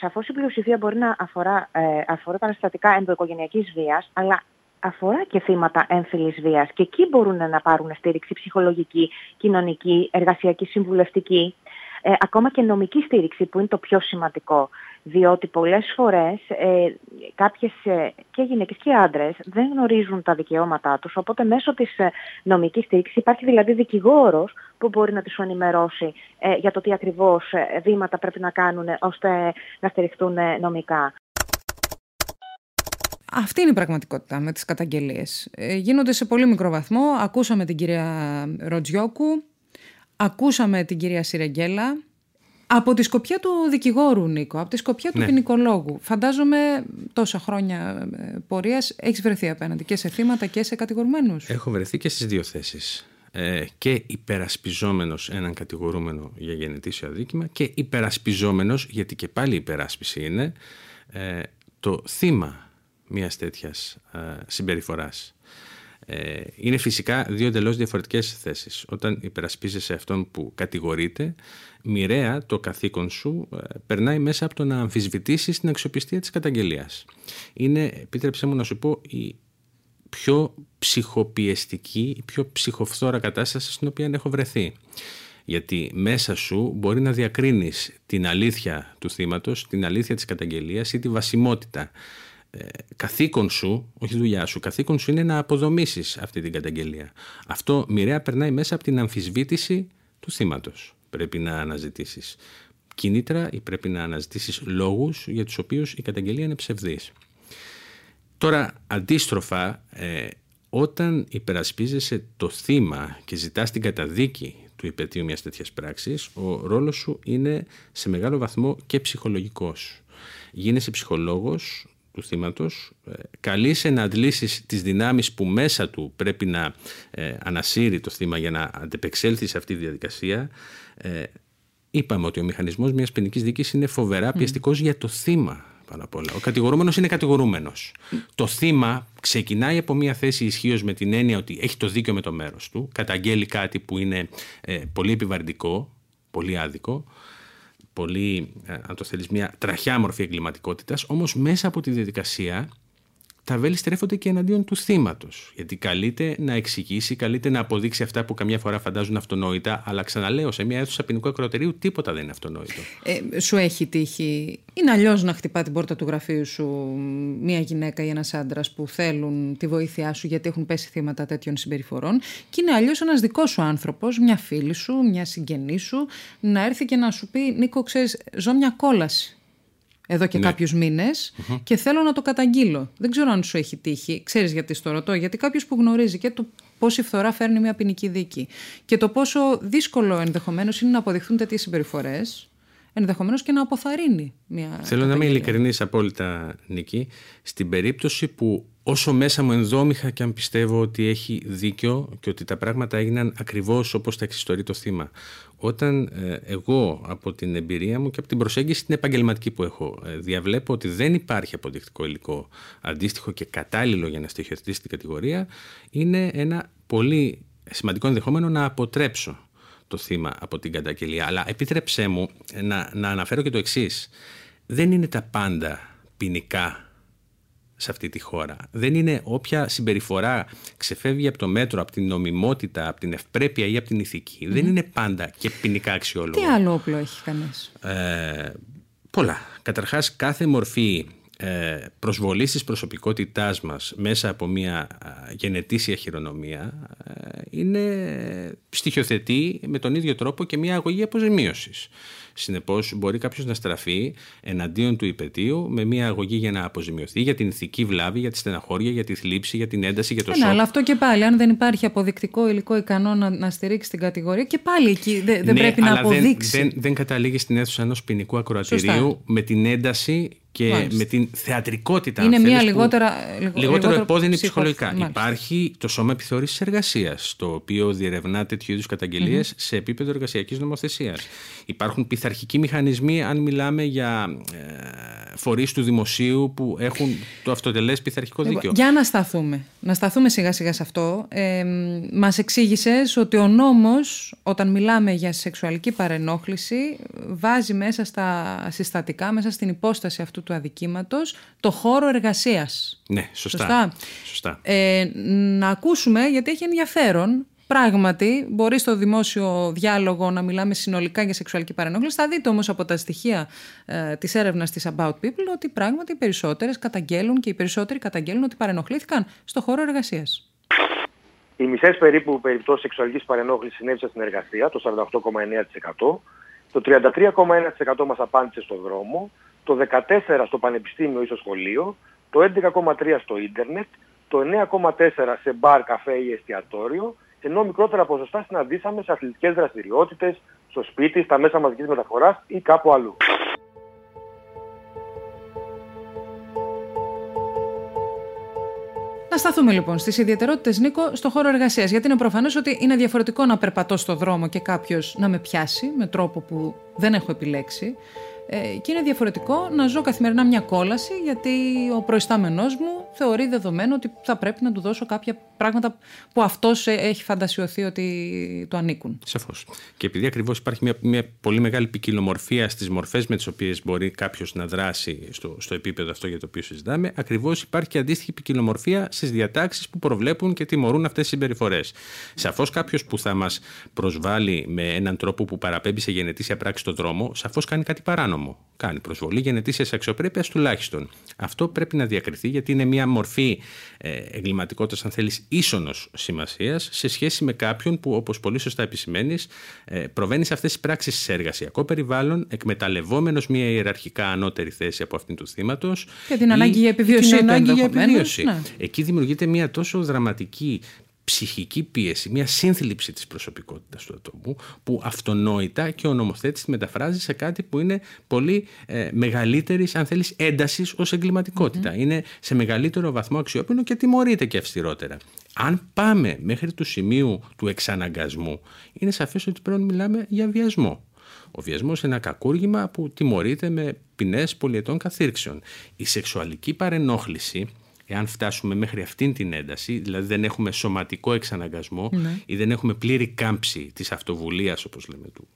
σαφώς η πλειοψηφία μπορεί να αφορά, ε, αφορά παραστατικά ενδοοικογενειακής βίας, αλλά αφορά και θύματα έμφυλης βίας και εκεί μπορούν να πάρουν στήριξη ψυχολογική, κοινωνική, εργασιακή, συμβουλευτική ε, ακόμα και νομική στήριξη που είναι το πιο σημαντικό. Διότι πολλές φορές ε, κάποιες ε, και γυναίκες και άντρες δεν γνωρίζουν τα δικαιώματά τους, οπότε μέσω της ε, νομικής στήριξης υπάρχει δηλαδή δικηγόρος που μπορεί να τους ενημερώσει ε, για το τι ακριβώς βήματα πρέπει να κάνουν ώστε να στηριχτούν νομικά. Αυτή είναι η πραγματικότητα με τις καταγγελίες. γίνονται σε πολύ μικρό βαθμό. Ακούσαμε την κυρία Ροτζιόκου Ακούσαμε την κυρία Σιρεγγέλα. Από τη σκοπιά του δικηγόρου, Νίκο, από τη σκοπιά του ναι. ποινικολόγου. Φαντάζομαι τόσα χρόνια ε, πορείας έχεις βρεθεί απέναντι και σε θύματα και σε κατηγορουμένους. Έχω βρεθεί και στις δύο θέσεις. Ε, και υπερασπιζόμενος έναν κατηγορούμενο για γενετήσιο αδίκημα και υπερασπιζόμενος, γιατί και πάλι υπεράσπιση είναι, ε, το θύμα μιας τέτοιας ε, συμπεριφοράς. Ε, είναι φυσικά δύο εντελώς διαφορετικές θέσεις. Όταν υπερασπίζεσαι αυτόν που κατηγορείται, μοιραία το καθήκον σου ε, περνάει μέσα από το να αμφισβητήσεις την αξιοπιστία της καταγγελίας. Είναι, επίτρεψέ μου να σου πω, η πιο ψυχοπιεστική, η πιο ψυχοφθόρα κατάσταση στην οποία έχω βρεθεί. Γιατί μέσα σου μπορεί να διακρίνεις την αλήθεια του θύματος, την αλήθεια της καταγγελίας ή τη βασιμότητα. Ε, καθήκον σου, όχι δουλειά σου, καθήκον σου είναι να αποδομήσεις αυτή την καταγγελία. Αυτό μοιραία περνάει μέσα από την αμφισβήτηση του θύματος. Πρέπει να αναζητήσεις κίνητρα ή πρέπει να αναζητήσεις λόγους για τους οποίους η καταγγελία είναι ψευδής. Τώρα, αντίστροφα, ε, όταν υπερασπίζεσαι το θύμα και ζητάς την καταδίκη του υπετίου μιας τέτοιας πράξης, ο ρόλος σου είναι σε μεγάλο βαθμό και ψυχολογικός. Γίνεσαι ψυχολόγος του θύματος, ε, καλείσαι να αντλήσεις τις δυνάμεις που μέσα του πρέπει να ε, ανασύρει το θύμα για να αντεπεξέλθει σε αυτή τη διαδικασία. Ε, είπαμε ότι ο μηχανισμός μιας ποινικής δίκης είναι φοβερά πιεστικός για το θύμα πάνω απ' όλα. Ο κατηγορούμενος είναι κατηγορούμενος. Το θύμα ξεκινάει από μια θέση ισχύως με την έννοια ότι έχει το δίκιο με το μέρος του, καταγγέλει κάτι που είναι ε, πολύ επιβαρυντικό, πολύ άδικο, πολύ, ε, αν το θέλεις, μια τραχιά μορφή εγκληματικότητας, όμως μέσα από τη διαδικασία τα βέλη στρέφονται και εναντίον του θύματος. Γιατί καλείται να εξηγήσει, καλείται να αποδείξει αυτά που καμιά φορά φαντάζουν αυτονόητα, αλλά ξαναλέω, σε μια αίθουσα ποινικού ακροατηρίου τίποτα δεν είναι αυτονόητο. Ε, σου έχει τύχει. Είναι αλλιώς να χτυπά την πόρτα του γραφείου σου μια γυναίκα ή ένας άντρας που θέλουν τη βοήθειά σου γιατί έχουν πέσει θύματα τέτοιων συμπεριφορών. Και είναι αλλιώς ένας δικός σου άνθρωπος, μια φίλη σου, μια συγγενή σου, να έρθει και να σου πει: Νίκο, ξέρεις, ζω μια κόλαση εδώ και ναι. κάποιους και θέλω να το καταγγείλω. Δεν ξέρω αν σου έχει τύχει. Ξέρεις γιατί στο ρωτώ. Γιατί κάποιος που γνωρίζει και το πόση φθορά φέρνει μια ποινική δίκη και το πόσο δύσκολο ενδεχομένως είναι να αποδειχθούν τέτοιες συμπεριφορές, ενδεχομένως και να αποθαρρύνει μια. Θέλω να είμαι ειλικρινής απόλυτα, Νίκη. Στην περίπτωση που όσο μέσα μου ενδόμηχα και αν πιστεύω ότι έχει δίκιο και ότι τα πράγματα έγιναν ακριβώς όπως τα εξιστορεί το θύμα. Όταν ε, εγώ από την εμπειρία μου και από την προσέγγιση την επαγγελματική που έχω ε, διαβλέπω ότι δεν υπάρχει αποδεικτικό υλικό αντίστοιχο και κατάλληλο για να στοιχειοθετήσει την κατηγορία είναι ένα πολύ σημαντικό ενδεχόμενο να αποτρέψω το θύμα από την καταγγελία. Αλλά επιτρέψέ μου να, να αναφέρω και το εξής. Δεν είναι τα πάντα ποινικά σε αυτή τη χώρα. Δεν είναι όποια συμπεριφορά ξεφεύγει από το μέτρο, από την νομιμότητα, από την ευπρέπεια ή από την ηθικη Δεν είναι πάντα και ποινικά αξιόλογο. Τι άλλο όπλο έχει κανείς; Ε, πολλά. Καταρχάς κάθε μορφή ε, προσβολής της προσωπικότητάς μας μέσα από μια γενετήσια χειρονομία ε, είναι στοιχειοθετή με τον ίδιο τρόπο και μια αγωγή αποζημίωσης. Συνεπώς, μπορεί κάποιος να στραφεί εναντίον του υπετίου με μια αγωγή για να αποζημιωθεί για την ηθική βλάβη, για τη στεναχώρια, για τη θλίψη, για την ένταση, για το σώμα. Ναι, αλλά αυτό και πάλι, αν δεν υπάρχει αποδεικτικό υλικό ικανό να, να στηρίξει την κατηγορία, και πάλι εκεί δεν, δεν ναι, πρέπει να αποδείξει. Δεν, δεν, δεν καταλήγει στην αίθουσα ενός ποινικού ακροατηρίου με την ένταση και με την θεατρικότητα. Είναι μια λιγότερα, λιγότερο, λιγότερο επώδυνη ψυχολογικά. Μάλιστα. Υπάρχει το Σώμα Επιθεώρησης Εργασίας, το οποίο διερευνά τέτοιου είδους καταγγελίες mm-hmm. σε επίπεδο εργασιακής νομοθεσίας. Υπάρχουν πειθαρχικοί μηχανισμοί, αν μιλάμε για ε, φορείς του δημοσίου που έχουν το αυτοτελέ πειθαρχικό δίκαιο. Για να σταθούμε. Να σταθούμε σιγά σιγά σε αυτό. Ε, Μας εξήγησες ότι ο νόμος, όταν μιλάμε για σεξουαλική παρενόχληση, βάζει μέσα στα συστατικά, μέσα στην υπόσταση αυτού του αδικήματος το χώρο εργασίας. Ναι, σωστά. σωστά. Ε, να ακούσουμε, γιατί έχει ενδιαφέρον, Πράγματι, μπορεί στο δημόσιο διάλογο να μιλάμε συνολικά για σεξουαλική παρενόχληση. Θα δείτε όμως από τα στοιχεία ε, της έρευνας της About People ότι πράγματι οι περισσότερες καταγγέλουν και οι περισσότεροι καταγγέλνουν ότι παρενοχλήθηκαν στο χώρο εργασίας. Οι μισές περίπου περιπτώσεις σεξουαλικής παρενόχλησης συνέβησαν στην εργασία, το 48,9%. Το 33,1% μας απάντησε στο δρόμο το 14% στο πανεπιστήμιο ή στο σχολείο, το 11,3% στο ίντερνετ, το 9,4% σε μπαρ, καφέ ή εστιατόριο, ενώ μικρότερα ποσοστά συναντήσαμε σε αθλητικές δραστηριότητες, στο σπίτι, στα μέσα μαζικής μεταφοράς ή κάπου αλλού. Να σταθούμε λοιπόν στις ιδιαιτερότητες, Νίκο, στο χώρο εργασίας. Γιατί είναι προφανές ότι είναι διαφορετικό να περπατώ στο δρόμο και κάποιος να με πιάσει με τρόπο που δεν έχω επιλέξει. Ε, και είναι διαφορετικό να ζω καθημερινά μια κόλαση γιατί ο προϊστάμενός μου θεωρεί δεδομένο ότι θα πρέπει να του δώσω κάποια πράγματα που αυτός έχει φαντασιωθεί ότι του ανήκουν. Σαφώς. Και επειδή ακριβώς υπάρχει μια, μια πολύ μεγάλη ποικιλομορφία στις μορφές με τις οποίες μπορεί κάποιος να δράσει στο, στο επίπεδο αυτό για το οποίο συζητάμε, ακριβώς υπάρχει και αντίστοιχη ποικιλομορφία στις διατάξεις που προβλέπουν και τιμωρούν αυτές τις συμπεριφορές. Σαφώς κάποιος που θα μας προσβάλλει με έναν τρόπο που παραπέμπει σε γενετήσια πράξη στον δρόμο, σαφώς κάνει κάτι παράνομο. Κάνει προσβολή γενετήσιας αξιοπρέπειας τουλάχιστον. Αυτό πρέπει να διακριθεί γιατί είναι μια μορφή ε, εγκληματικότητας, αν θέλεις, ίσονος σημασίας σε σχέση με κάποιον που, όπως πολύ σωστά επισημαίνεις, ε, προβαίνει σε αυτές τις πράξεις σε εργασιακό περιβάλλον, εκμεταλλευόμενος μια ιεραρχικά ανώτερη θέση από αυτήν του θύματος. Και την ανάγκη για επιβίωση. Την ανάγκη για επιβίωση. Ναι. Εκεί δημιουργείται μια τόσο δραματική ψυχική πίεση, μια σύνθλιψη της προσωπικότητας του ατόμου που αυτονόητα και ο νομοθέτης τη μεταφράζει σε κάτι που είναι πολύ ε, μεγαλύτερης αν θέλεις έντασης ως εγκληματικοτητα Είναι σε μεγαλύτερο βαθμό αξιόπινο και τιμωρείται και αυστηρότερα. Αν πάμε μέχρι του σημείου του εξαναγκασμού είναι σαφές ότι πρέπει να μιλάμε για βιασμό. Ο βιασμός είναι ένα κακούργημα που τιμωρείται με ποινές πολιετών καθήρξεων. Η σεξουαλική παρενόχληση εάν φτάσουμε μέχρι αυτήν την ένταση, δηλαδή δεν έχουμε σωματικό εξαναγκασμό ναι. ή δεν έχουμε πλήρη κάμψη της αυτοβουλίας, όπως λέμε, του,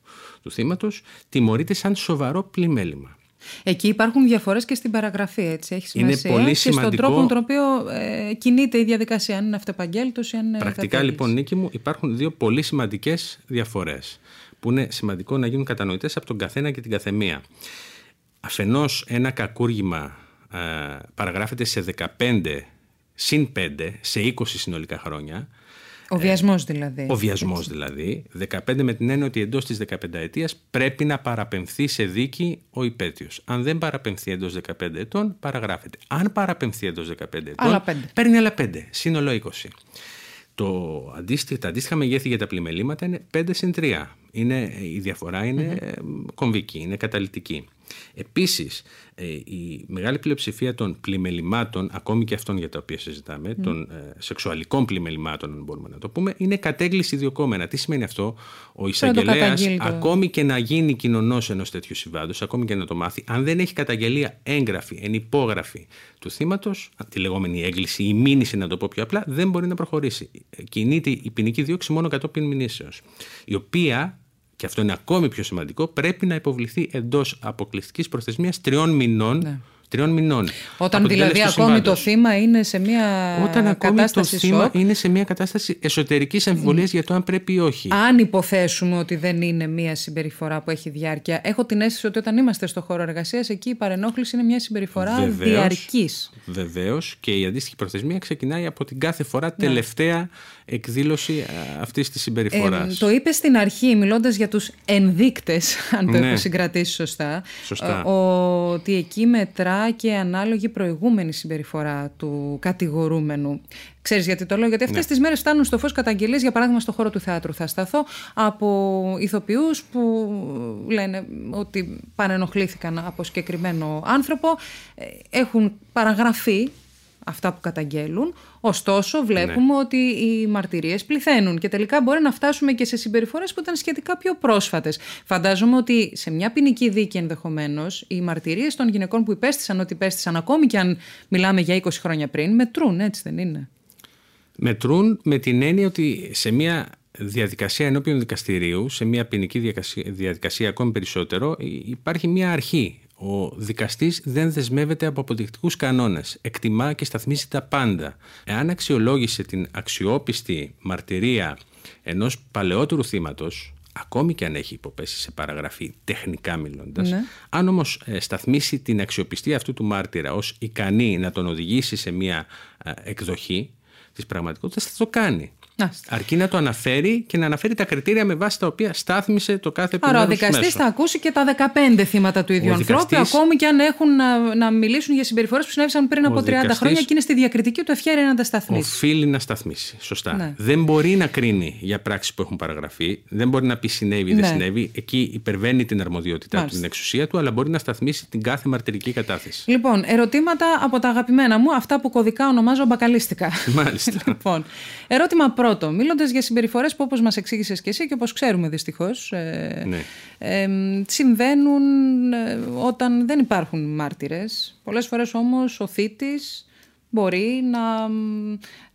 του θύματος, τιμωρείται σαν σοβαρό πλημέλημα. Εκεί υπάρχουν διαφορές και στην παραγραφή, έτσι. Έχεις σημασία. Είναι πολύ σημαντικό. Και στον τρόπο με τον οποίο ε, κινείται η διαδικασία, αν είναι αυτεπαγγέλτος ή αν είναι. Πρακτικά, λοιπόν, Νίκη μου, υπάρχουν δύο πολύ σημαντικές διαφορές που είναι σημαντικό να γίνουν κατανοητές από τον καθένα και την καθεμία. Αφενός, ένα κακούργημα ε, παραγράφεται σε 15 συν 5 σε 20 συνολικά χρόνια. Ο βιασμός δηλαδή. Ο βιασμός δηλαδή. 15 με την έννοια ότι εντός της 15 ετίας πρέπει να παραπεμφθεί σε δίκη ο υπέτειος. Αν δεν παραπεμφθεί εντός 15 ετών παραγράφεται. Αν παραπεμφθεί εντός 15 ετών άλλα 5. παίρνει άλλα 5. Σύνολο 20. Το αντίστοιχο, τα αντίστοιχα μεγέθη για τα πλημελήματα είναι 5 συν 3. Είναι, η διαφορά είναι mm-hmm. κομβική, είναι καταλητική. Επίσης, ε, η μεγάλη πλειοψηφία των πλημελημάτων, ακόμη και αυτών για τα οποία συζητάμε, των ε, σεξουαλικών πλημελημάτων, αν μπορούμε να το πούμε, είναι κατέγκληση διοκόμενα. Τι σημαίνει αυτό, ο εισαγγελέας, ακόμη και να γίνει κοινωνός ενός τέτοιου συμβάντος, ακόμη και να το μάθει, αν δεν έχει καταγγελία έγγραφη, ενυπόγραφη του θύματος, τη λεγόμενη έγκληση ή μήνυση, να το πω πιο απλά, δεν μπορεί να προχωρήσει. Κινείται η ποινική δίωξη μόνο κατόπιν μηνύσεως, η οποία και αυτό είναι ακόμη πιο σημαντικό, πρέπει να υποβληθεί εντός αποκλειστικής προθεσμίας τριών μηνών. Ναι. Τριών μηνών. Όταν δηλαδή ακόμη το θύμα είναι σε μια Όταν ακόμη το θύμα είναι σε μια κατάσταση εσωτερικής αμφιβολία για το αν πρέπει ή όχι. Αν υποθέσουμε ότι δεν είναι μια συμπεριφορά που έχει διάρκεια, έχω την αίσθηση ότι όταν είμαστε στο χώρο εργασίας, εκεί η παρενόχληση είναι μια συμπεριφορά διαρκής. Βεβαίως και η αντίστοιχη προθεσμία ξεκινάει από την κάθε φορά ναι. τελευταία εκδήλωση αυτής της συμπεριφοράς. Ε, το είπε στην αρχή, μιλώντας για τους ενδείκτες, αν το ναι. έχω συγκρατήσει σωστά. σωστά. Ε, ότι εκεί μετρά και ανάλογη προηγούμενη συμπεριφορά του κατηγορούμενου. Ξέρεις γιατί το λέω, Γιατί αυτές ναι. τις μέρες φτάνουν στο φως καταγγελίες, για παράδειγμα, στο χώρο του θεάτρου. Θα σταθώ από ηθοποιούς που λένε ότι παρενοχλήθηκαν από συγκεκριμένο άνθρωπο, ε, έχουν παραγραφεί αυτά που καταγγέλουν. Ωστόσο, βλέπουμε ναι. ότι οι μαρτυρίες πληθαίνουν και τελικά μπορεί να φτάσουμε και σε συμπεριφορές που ήταν σχετικά πιο πρόσφατες. Φαντάζομαι ότι σε μια ποινική δίκη ενδεχομένως οι μαρτυρίες των γυναικών που υπέστησαν ότι υπέστησαν, ακόμη και αν μιλάμε για 20 χρόνια πριν, μετρούν, έτσι δεν είναι; Μετρούν με την έννοια ότι σε μια διαδικασία ενώπιον δικαστηρίου, σε μια ποινική διαδικασία, διαδικασία ακόμη περισσότερο, υπάρχει μια αρχή ο δικαστής δεν δεσμεύεται από αποδεικτικούς κανόνες. Εκτιμά και σταθμίζει τα πάντα. Εάν αξιολόγησε την αξιόπιστη μαρτυρία ενός παλαιότερου θύματος, ακόμη και αν έχει υποπέσει σε παραγραφή τεχνικά μιλώντας, ναι. αν όμως ε, σταθμίσει την αξιοπιστία αυτού του μάρτυρα ως ικανή να τον οδηγήσει σε μια ε, εκδοχή της πραγματικότητας, θα το κάνει. Αρκεί να το αναφέρει και να αναφέρει τα κριτήρια με βάση τα οποία στάθμισε το κάθε επιμέρους Άρα ο δικαστής θα ακούσει και τα 15 θύματα του ίδιου ανθρώπου, ακόμη και αν έχουν να, να μιλήσουν για συμπεριφορές που συνέβησαν πριν από 30 χρόνια και είναι στη διακριτική του ευχαίρεια να τα σταθμίσει. Οφείλει να σταθμίσει. Σωστά. Ναι. Δεν μπορεί να κρίνει για πράξεις που έχουν παραγραφεί, δεν μπορεί να πει συνέβη ή δεν ναι. συνέβη. Εκεί υπερβαίνει την αρμοδιότητά του, την εξουσία του, αλλά μπορεί να σταθμίσει την κάθε μαρτυρική κατάθεση. Λοιπόν, ερωτήματα από τα αγαπημένα μου, αυτά που κωδικά ονομάζω μπακαλίστικα. Μάλιστα. λοιπόν, ερώτημα Πρώτο, μιλώντας για συμπεριφορές που όπως μας εξήγησες και εσύ και όπως ξέρουμε δυστυχώς, ε, ναι. ε, συμβαίνουν ε, όταν δεν υπάρχουν μάρτυρες. Πολλές φορές όμως ο θήτης μπορεί να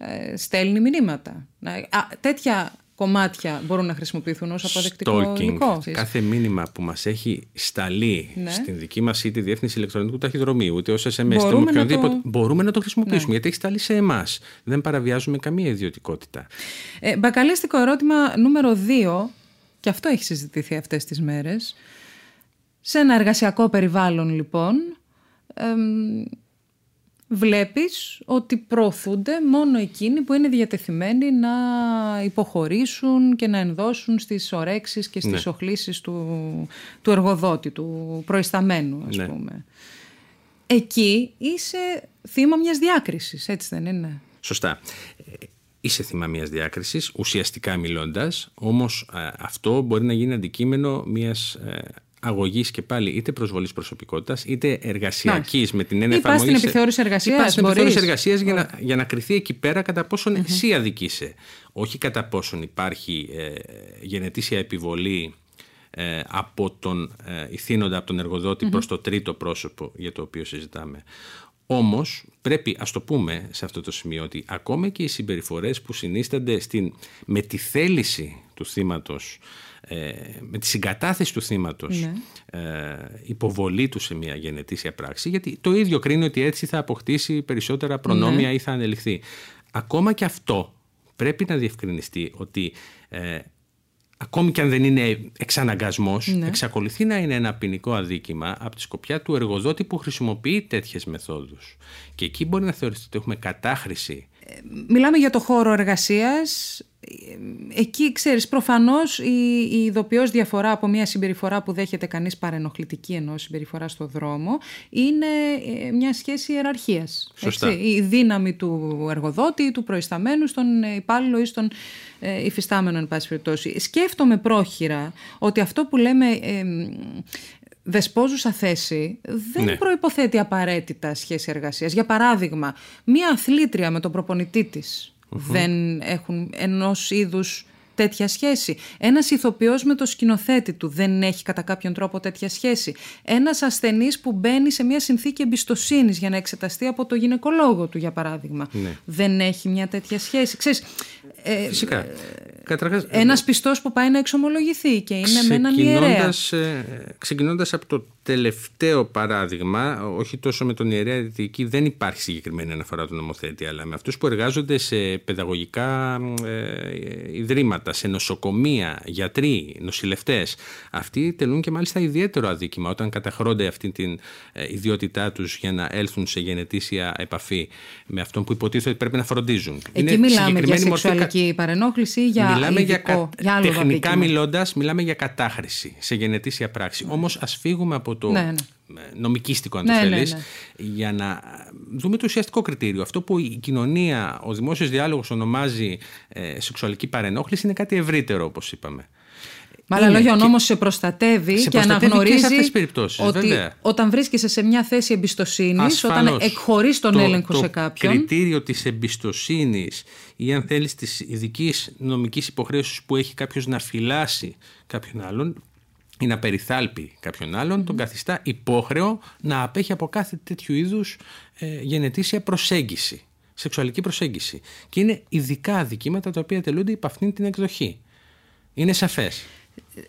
ε, στέλνει μηνύματα. Α, τέτοια κομμάτια μπορούν να χρησιμοποιηθούν ως αποδεκτικό Stalking. υλικό. Κάθε μήνυμα που μας έχει σταλεί Ναι. στην δική μας είτε διεύθυνση ηλεκτρονικού ταχυδρομείου, είτε ως SMS, είτε Μπορούμε με να οποιονδήποτε, το- μπορούμε να το χρησιμοποιήσουμε Ναι. γιατί έχει σταλεί σε εμάς. Δεν παραβιάζουμε καμία ιδιωτικότητα. Ε, μπακαλίστικο ερώτημα νούμερο 2, και αυτό έχει συζητηθεί αυτές τις μέρες. Σε ένα εργασιακό περιβάλλον λοιπόν, εμ, βλέπεις ότι προωθούνται μόνο εκείνοι που είναι διατεθειμένοι να υποχωρήσουν και να ενδώσουν στις ορέξεις και στις Ναι. οχλήσεις του, του εργοδότη, του προϊσταμένου ας Ναι. πούμε. Εκεί είσαι θύμα μιας διάκρισης, έτσι δεν είναι; Σωστά. Ε, Είσαι θύμα μιας διάκρισης, ουσιαστικά μιλώντας, όμως αυτό μπορεί να γίνει αντικείμενο μιας αγωγής και πάλι είτε προσβολής προσωπικότητας είτε εργασιακής με την έννοια Ή πας στην εφαρμογής- επιθεώρηση εργασίας, Ή πας στην μπορείς. επιθεώρηση εργασίας για, να, για να κρυθεί εκεί πέρα κατά πόσον εσύ αδικείσαι. Όχι κατά πόσον υπάρχει ε, γενετήσια επιβολή ε, από τον ε, ηθήνοντα, από τον εργοδοτη προς το τρίτο πρόσωπο για το οποίο συζητάμε. Όμως πρέπει, ας το πούμε σε αυτό το σημείο, ότι ακόμα και οι συμπεριφορές που συνίστανται στην, με τη θέληση του θύματος, ε, με τη συγκατάθεση του θύματος, Ναι. ε, υποβολή του σε μια γενετήσια πράξη, γιατί το ίδιο κρίνει ότι έτσι θα αποκτήσει περισσότερα προνόμια Ναι. ή θα ανελιχθεί. Ακόμα και αυτό πρέπει να διευκρινιστεί ότι ε, ακόμη και αν δεν είναι εξαναγκασμός, Ναι. εξακολουθεί να είναι ένα ποινικό αδίκημα από τη σκοπιά του εργοδότη που χρησιμοποιεί τέτοιες μεθόδους. Και εκεί μπορεί να θεωρηθεί ότι έχουμε κατάχρηση Μιλάμε για το χώρο εργασίας. Ε, Εκεί, ξέρεις, προφανώς η, η ειδοποιώς διαφορά από μια συμπεριφορά που δέχεται κανείς παρενοχλητική ενώ συμπεριφορά στο δρόμο είναι ε, μια σχέση ιεραρχίας. Σωστά. Έτσι. Η δύναμη του εργοδότη ή του προϊσταμένου στον ε, υπάλληλο ή στον ε, υφιστάμενο, εν πάση περιπτώσει. Σκέφτομαι πρόχειρα ότι αυτό που λέμε ε, δεσπόζουσα θέση δεν Ναι. προϋποθέτει απαραίτητα σχέση εργασίας. Για παράδειγμα, μία αθλήτρια με τον προπονητή της δεν έχουν ενός είδους τέτοια σχέση. Ένας ηθοποιός με το σκηνοθέτη του δεν έχει κατά κάποιον τρόπο τέτοια σχέση. Ένας ασθενής που μπαίνει σε μια συνθήκη εμπιστοσύνης για να εξεταστεί από το γυναικολόγο του, για παράδειγμα, Ναι. δεν έχει μια τέτοια σχέση. Ξέρεις, ε, Φυσικά. Καταρχάς, ένας πιστός που πάει να εξομολογηθεί και είναι με έναν ιερέα. ξεκινώντας, ε, ξεκινώντας από το τελευταίο παράδειγμα, όχι τόσο με τον ιερέα, γιατί εκεί δεν υπάρχει συγκεκριμένη αναφορά του νομοθέτη, αλλά με αυτούς που εργάζονται σε παιδαγωγικά ε, ιδρύματα, σε νοσοκομεία, γιατροί, νοσηλευτές. Αυτοί τελούν και μάλιστα ιδιαίτερο αδίκημα όταν καταχρώνται αυτή την ε, ιδιότητά τους για να έλθουν σε γενετήσια επαφή με αυτόν που υποτίθεται ότι πρέπει να φροντίζουν. Εκεί μιλάμε για συγκεκριμένη μορφή κα- σεξουαλική παρενόχληση ή για μιλάμε για, ειδικό, κα- για άλλο τεχνικά αδίκημα. μιλώντας, μιλάμε για κατάχρηση σε γενετήσια πράξη. Όμως ας φύγουμε από το Ναι, ναι. ε, νομικίστικο, αν Ναι, το ναι, θέλεις, ναι. για να δούμε το ουσιαστικό κριτήριο. Αυτό που η κοινωνία, ο δημόσιος διάλογος ονομάζει ε, σεξουαλική παρενόχληση είναι κάτι ευρύτερο, όπως είπαμε. Με άλλα Είναι λόγια, ο και- νόμος σε προστατεύει Σε και προστατεύει και αναγνωρίζει σε αυτές τις περιπτώσεις, ότι βέβαια. όταν βρίσκεσαι σε μια θέση εμπιστοσύνης, όταν Ασφαλώς. εκχωρείς τον το, έλεγχο το σε κάποιον, κριτήριο της εμπιστοσύνης ή αν θέλεις της ειδικής νομικής υποχρέωσης που έχει κάποιος να φυλάσει κάποιον άλλον ή να περιθάλπει κάποιον άλλον, τον καθιστά υπόχρεο να απέχει από κάθε τέτοιου είδους ε, γενετήσια προσέγγιση, σεξουαλική προσέγγιση. Και είναι ειδικά αδικήματα τα οποία τελούνται υπ' αυτήν την εκδοχή. Είναι σαφές.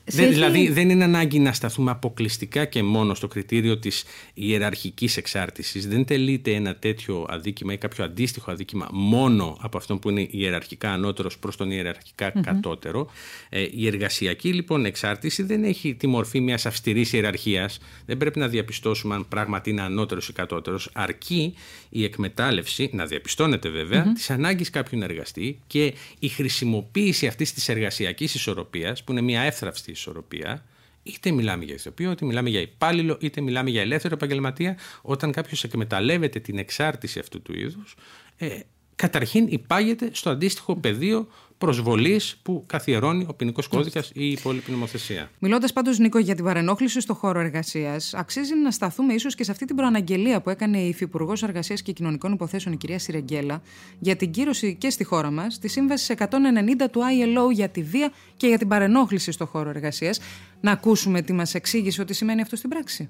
Δεν, έχει- Δηλαδή δεν είναι ανάγκη να σταθούμε αποκλειστικά και μόνο στο κριτήριο της ιεραρχικής εξάρτησης. Δεν τελείται ένα τέτοιο αδίκημα ή κάποιο αντίστοιχο αδίκημα μόνο από αυτόν που είναι ιεραρχικά ανώτερος προς τον ιεραρχικα κατώτερο. Ε, η εργασιακή λοιπόν εξάρτηση δεν έχει τη μορφή μιας αυστηρής ιεραρχίας. Δεν πρέπει να διαπιστώσουμε αν πράγματι είναι ανώτερος ή κατώτερος. Αρκεί η εκμετάλλευση, να διαπιστώνεται βέβαια, της ανάγκης κάποιου να εργαστεί και η χρησιμοποίηση αυτής της εργασιακής ισορροπίας που είναι μια εύθραυστη ισορροπία είτε μιλάμε για ηθοποιό, είτε μιλάμε για υπάλληλο, είτε μιλάμε για ελεύθερο επαγγελματία, όταν κάποιος εκμεταλλεύεται την εξάρτηση αυτού του είδους, ε, καταρχήν υπάγεται στο αντίστοιχο πεδίο προσβολής που καθιερώνει ο ποινικός κώδικας ή η υπόλοιπη νομοθεσία. Μιλώντας πάντως, Νίκο, για την παρενόχληση στο χώρο εργασίας, αξίζει να σταθούμε ίσως και σε αυτή την προαναγγελία που έκανε η Υφυπουργός Εργασίας και Κοινωνικών Υποθέσεων, η κυρία Σιρεγγέλα, για την κύρωση και στη χώρα μας της Σύμβασης 190 του ILO για τη βία και για την παρενόχληση στο χώρο εργασίας. Να ακούσουμε τι μας εξήγησε ότι σημαίνει αυτό στην πράξη.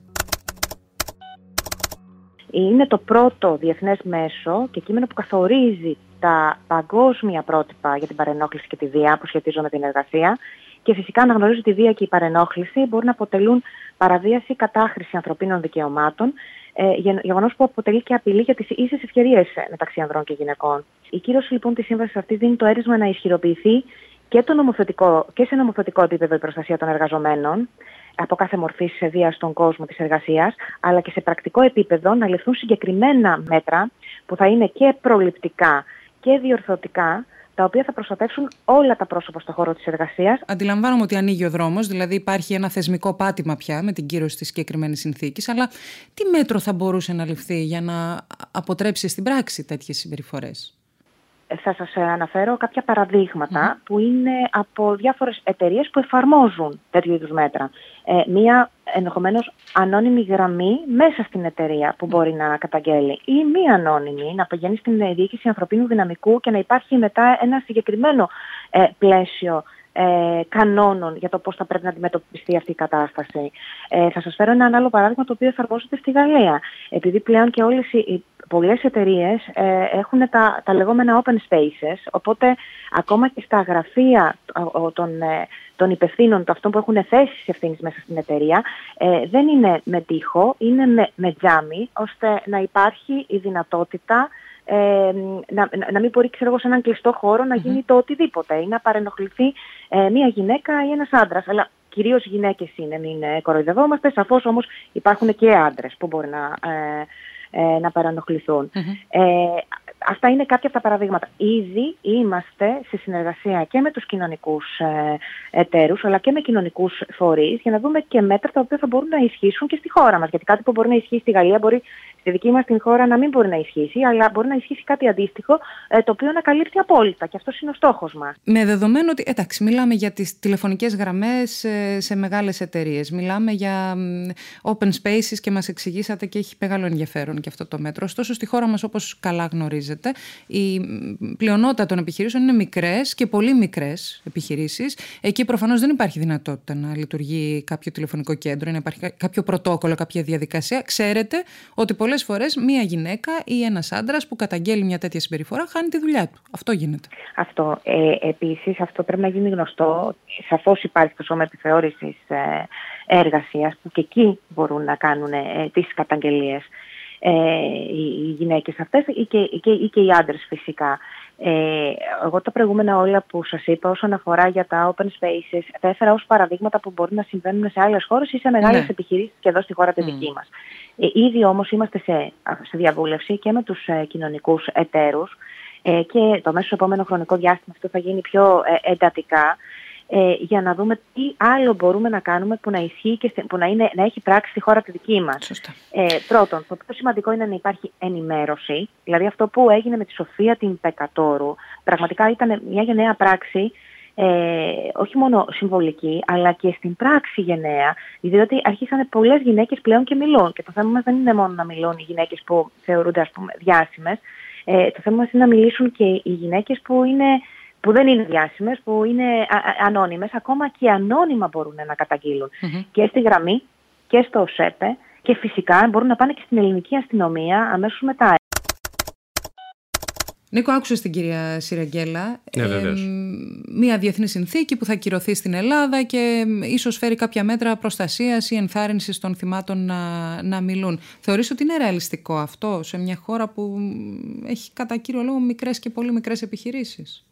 Είναι το πρώτο διεθνές μέσο και κείμενο που καθορίζει τα παγκόσμια πρότυπα για την παρενόχληση και τη βία που σχετίζονται με την εργασία και φυσικά αναγνωρίζει ότι η βία και η παρενόχληση μπορούν να αποτελούν παραβίαση κατάχρηση ανθρωπίνων δικαιωμάτων, ε, γεγονός που αποτελεί και απειλή για τις ίσες ευκαιρίες μεταξύ ανδρών και γυναικών. Η κύρωση λοιπόν της σύμβασης αυτή δίνει το αίρισμα να ισχυροποιηθεί και, το νομοθετικό, και σε νομοθετικό επίπεδο η προστασία των εργαζομένων από κάθε μορφή βία στον κόσμο της εργασίας, αλλά και σε πρακτικό επίπεδο να ληφθούν συγκεκριμένα μέτρα που θα είναι και προληπτικά και διορθωτικά τα οποία θα προστατεύσουν όλα τα πρόσωπα στον χώρο της εργασίας. Αντιλαμβάνομαι ότι ανοίγει ο δρόμος, δηλαδή υπάρχει ένα θεσμικό πάτημα πια με την κύρωση της συγκεκριμένης συνθήκης, αλλά τι μέτρο θα μπορούσε να ληφθεί για να αποτρέψει στην πράξη τέτοιες συμπεριφορές; Θα σας αναφέρω κάποια που είναι από διάφορες εταιρείες που εφαρμόζουν τέτοιου είδους μέτρα. Ε, μία ενδεχομένως ανώνυμη γραμμή μέσα στην εταιρεία που μπορεί να καταγγέλει ή μία ανώνυμη να πηγαίνει στην διοίκηση ανθρωπίνου δυναμικού και να υπάρχει μετά ένα συγκεκριμένο ε, πλαίσιο ε, κανόνων για το πώς θα πρέπει να αντιμετωπιστεί αυτή η κατάσταση. Ε, θα σας φέρω ένα άλλο παράδειγμα το οποίο εφαρμόζεται στη Γαλλία. Επειδή πλέον και όλες οι πολλές εταιρείες ε, έχουν τα, τα λεγόμενα open spaces, οπότε ακόμα και στα γραφεία των, ε, των υπευθύνων, των αυτών που έχουν θέσεις ευθύνης μέσα στην εταιρεία, ε, δεν είναι με τείχο, είναι με, με τζάμι, ώστε να υπάρχει η δυνατότητα ε, να, να μην μπορεί ξέρω, σε έναν κλειστό χώρο να γίνει το οτιδήποτε ή να παρενοχληθεί ε, μια γυναίκα ή ένας άντρας. Αλλά κυρίως γυναίκες είναι, μην ε, κοροϊδευόμαστε. Σαφώς όμως υπάρχουν και άντρες που μπορεί να, ε, ε, να παρανοχληθούν. Ε, αυτά είναι κάποια από τα παραδείγματα. Ήδη είμαστε σε συνεργασία και με τους κοινωνικούς ε, εταίρους, αλλά και με κοινωνικούς φορείς, για να δούμε και μέτρα τα οποία θα μπορούν να ισχύσουν και στη χώρα μας. Γιατί κάτι που μπορεί να ισχύει στη Γαλλία μπορεί στη δική μας την χώρα να μην μπορεί να ισχύσει, αλλά μπορεί να ισχύσει κάτι αντίστοιχο, ε, το οποίο να καλύπτει απόλυτα. Και αυτός είναι ο στόχος μας. Με δεδομένο ότι, εντάξει, μιλάμε για τις τηλεφωνικές γραμμές ε, σε μεγάλες εταιρείες. μιλάμε για open spaces και μας εξηγήσατε και έχει μεγάλο ενδιαφέρον και αυτό το μέτρο. Ωστόσο, στη χώρα μας, όπως καλά γνωρίζετε, η πλειονότητα των επιχειρήσεων είναι μικρές και πολύ μικρές επιχειρήσεις. Εκεί προφανώς δεν υπάρχει δυνατότητα να λειτουργεί κάποιο τηλεφωνικό κέντρο, να υπάρχει κάποιο πρωτόκολλο, κάποια διαδικασία. Ξέρετε ότι πολλές φορές μία γυναίκα ή ένας άντρας που καταγγέλει μια τέτοια συμπεριφορά χάνει τη δουλειά του. Αυτό γίνεται. Αυτό. Ε, Επίσης, αυτό πρέπει να γίνει γνωστό. Σαφώς υπάρχει το σώμα επιθεώρησης ε, εργασία που και εκεί μπορούν να κάνουν ε, τις καταγγελίες ε, οι γυναίκες αυτές ή και, ή και, ή και οι άντρες φυσικά. Ε, εγώ τα προηγούμενα όλα που σας είπα όσον αφορά για τα open spaces θα έφερα ως παραδείγματα που μπορεί να συμβαίνουν σε άλλες χώρες ή σε μεγάλες ναι. επιχειρήσεις και εδώ στη χώρα τη δική μας. Ε, ήδη όμως είμαστε σε, σε διαβούλευση και με τους ε, κοινωνικούς εταίρους ε, και το μέσο επόμενο χρονικό διάστημα αυτό θα γίνει πιο ε, εντατικά ε, για να δούμε τι άλλο μπορούμε να κάνουμε που να ισχύει και που να, είναι, να έχει πράξη στη χώρα τη δική μας. Ε, πρώτον, το πιο σημαντικό είναι να υπάρχει ενημέρωση, δηλαδή αυτό που έγινε με τη Σοφία την Πεκατόρου, πραγματικά ήταν μια γενναία πράξη ε, όχι μόνο συμβολική, αλλά και στην πράξη γενναία, διότι αρχίσανε πολλές γυναίκες πλέον και μιλούν. Και το θέμα μας δεν είναι μόνο να μιλούν οι γυναίκες που θεωρούνται ας πούμε διάσημες, ε, το θέμα μας είναι να μιλήσουν και οι γυναίκες που είναι που δεν είναι διάσημες, που είναι ανώνυμες, ακόμα και ανώνυμα μπορούν να καταγγείλουν και στη γραμμή και στο ΣΕΠΕ και φυσικά μπορούν να πάνε και στην ελληνική αστυνομία αμέσως μετά. Νίκο, άκουσε την κυρία Σιραγγέλα. Ναι, ε, μια διεθνή συνθήκη που θα κυρωθεί στην Ελλάδα και ίσως φέρει κάποια μέτρα προστασίας ή ενθάρρυνσης των θυμάτων να, να μιλούν. Θεωρείς ότι είναι ρεαλιστικό αυτό σε μια χώρα που έχει κατά κύριο λόγο μικρές και πολύ μικρές επιχειρήσεις;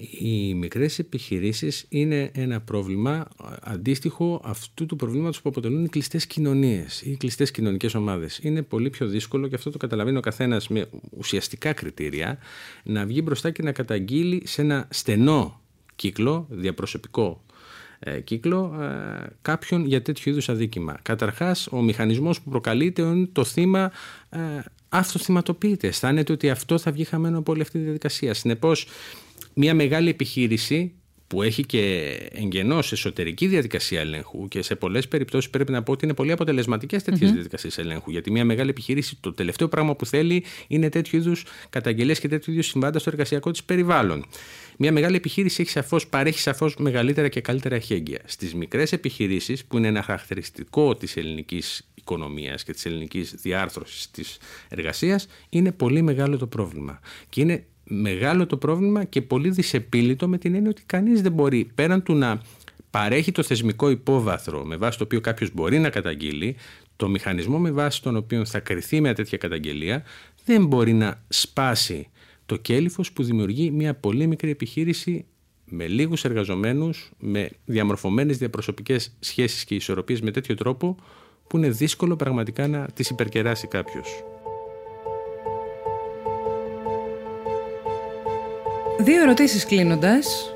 Οι μικρές επιχειρήσεις είναι ένα πρόβλημα αντίστοιχο αυτού του προβλήματος που αποτελούν οι κλειστές κοινωνίες ή οι κλειστές κοινωνικές ομάδες. Είναι πολύ πιο δύσκολο και αυτό το καταλαβαίνει ο καθένας με ουσιαστικά κριτήρια να βγει μπροστά και να καταγγείλει σε ένα στενό κύκλο, διαπροσωπικό ε, κύκλο ε, κάποιον για τέτοιου είδους αδίκημα. Καταρχάς, ο μηχανισμός που προκαλείται είναι το θύμα ε, αυτοθυματοποιείται. Αισθάνεται ότι αυτό θα βγει χαμένο από όλη αυτή τη διαδικασία. Συνεπώς, μια μεγάλη επιχείρηση που έχει και εγγενώς εσωτερική διαδικασία ελέγχου και σε πολλές περιπτώσεις πρέπει να πω ότι είναι πολύ αποτελεσματικές τέτοιες mm-hmm. διαδικασίες ελέγχου γιατί μια μεγάλη επιχείρηση το τελευταίο πράγμα που θέλει είναι τέτοιου είδους καταγγελίες και τέτοιου είδους συμβάντα στο εργασιακό της περιβάλλον. Μια μεγάλη επιχείρηση έχει σαφώς, παρέχει σαφώς μεγαλύτερα και καλύτερα εχέγγυα. Στις μικρές επιχειρήσεις, που είναι ένα χαρακτηριστικό της ελληνικής οικονομίας και της ελληνικής διάρθρωσης της εργασίας, είναι πολύ μεγάλο το πρόβλημα. Και είναι μεγάλο το πρόβλημα και πολύ δυσεπίλητο με την έννοια ότι κανείς δεν μπορεί πέραν του να παρέχει το θεσμικό υπόβαθρο με βάση το οποίο κάποιος μπορεί να καταγγείλει, το μηχανισμό με βάση τον οποίο θα κριθεί μια τέτοια καταγγελία δεν μπορεί να σπάσει το κέλυφος που δημιουργεί μια πολύ μικρή επιχείρηση με λίγους εργαζομένους, με διαμορφωμένες διαπροσωπικές σχέσεις και ισορροπίες με τέτοιο τρόπο που είναι δύσκολο πραγματικά να τις υπερκεράσει κάποιος. Δύο ερωτήσεις κλείνοντας.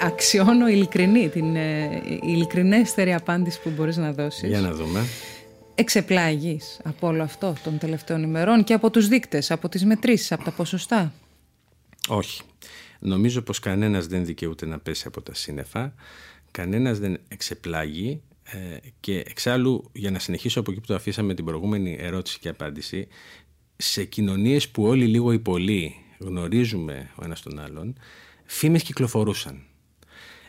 Αξιώνω ειλικρινή, την ε, ειλικρινέστερη απάντηση που μπορείς να δώσεις. Για να δούμε. Εξεπλάγεις από όλο αυτό των τελευταίων ημερών και από τους δείκτες, από τις μετρήσεις, από τα ποσοστά; Όχι. Νομίζω πως κανένας δεν δικαιούται να πέσει από τα σύννεφα. Κανένας δεν εξεπλάγει ε, και εξάλλου για να συνεχίσω από εκεί που το αφήσαμε την προηγούμενη ερώτηση και απάντηση σε κοινωνίες που όλοι λίγο ή πολύ γνωρίζουμε ο ένας τον άλλον, φήμες κυκλοφορούσαν.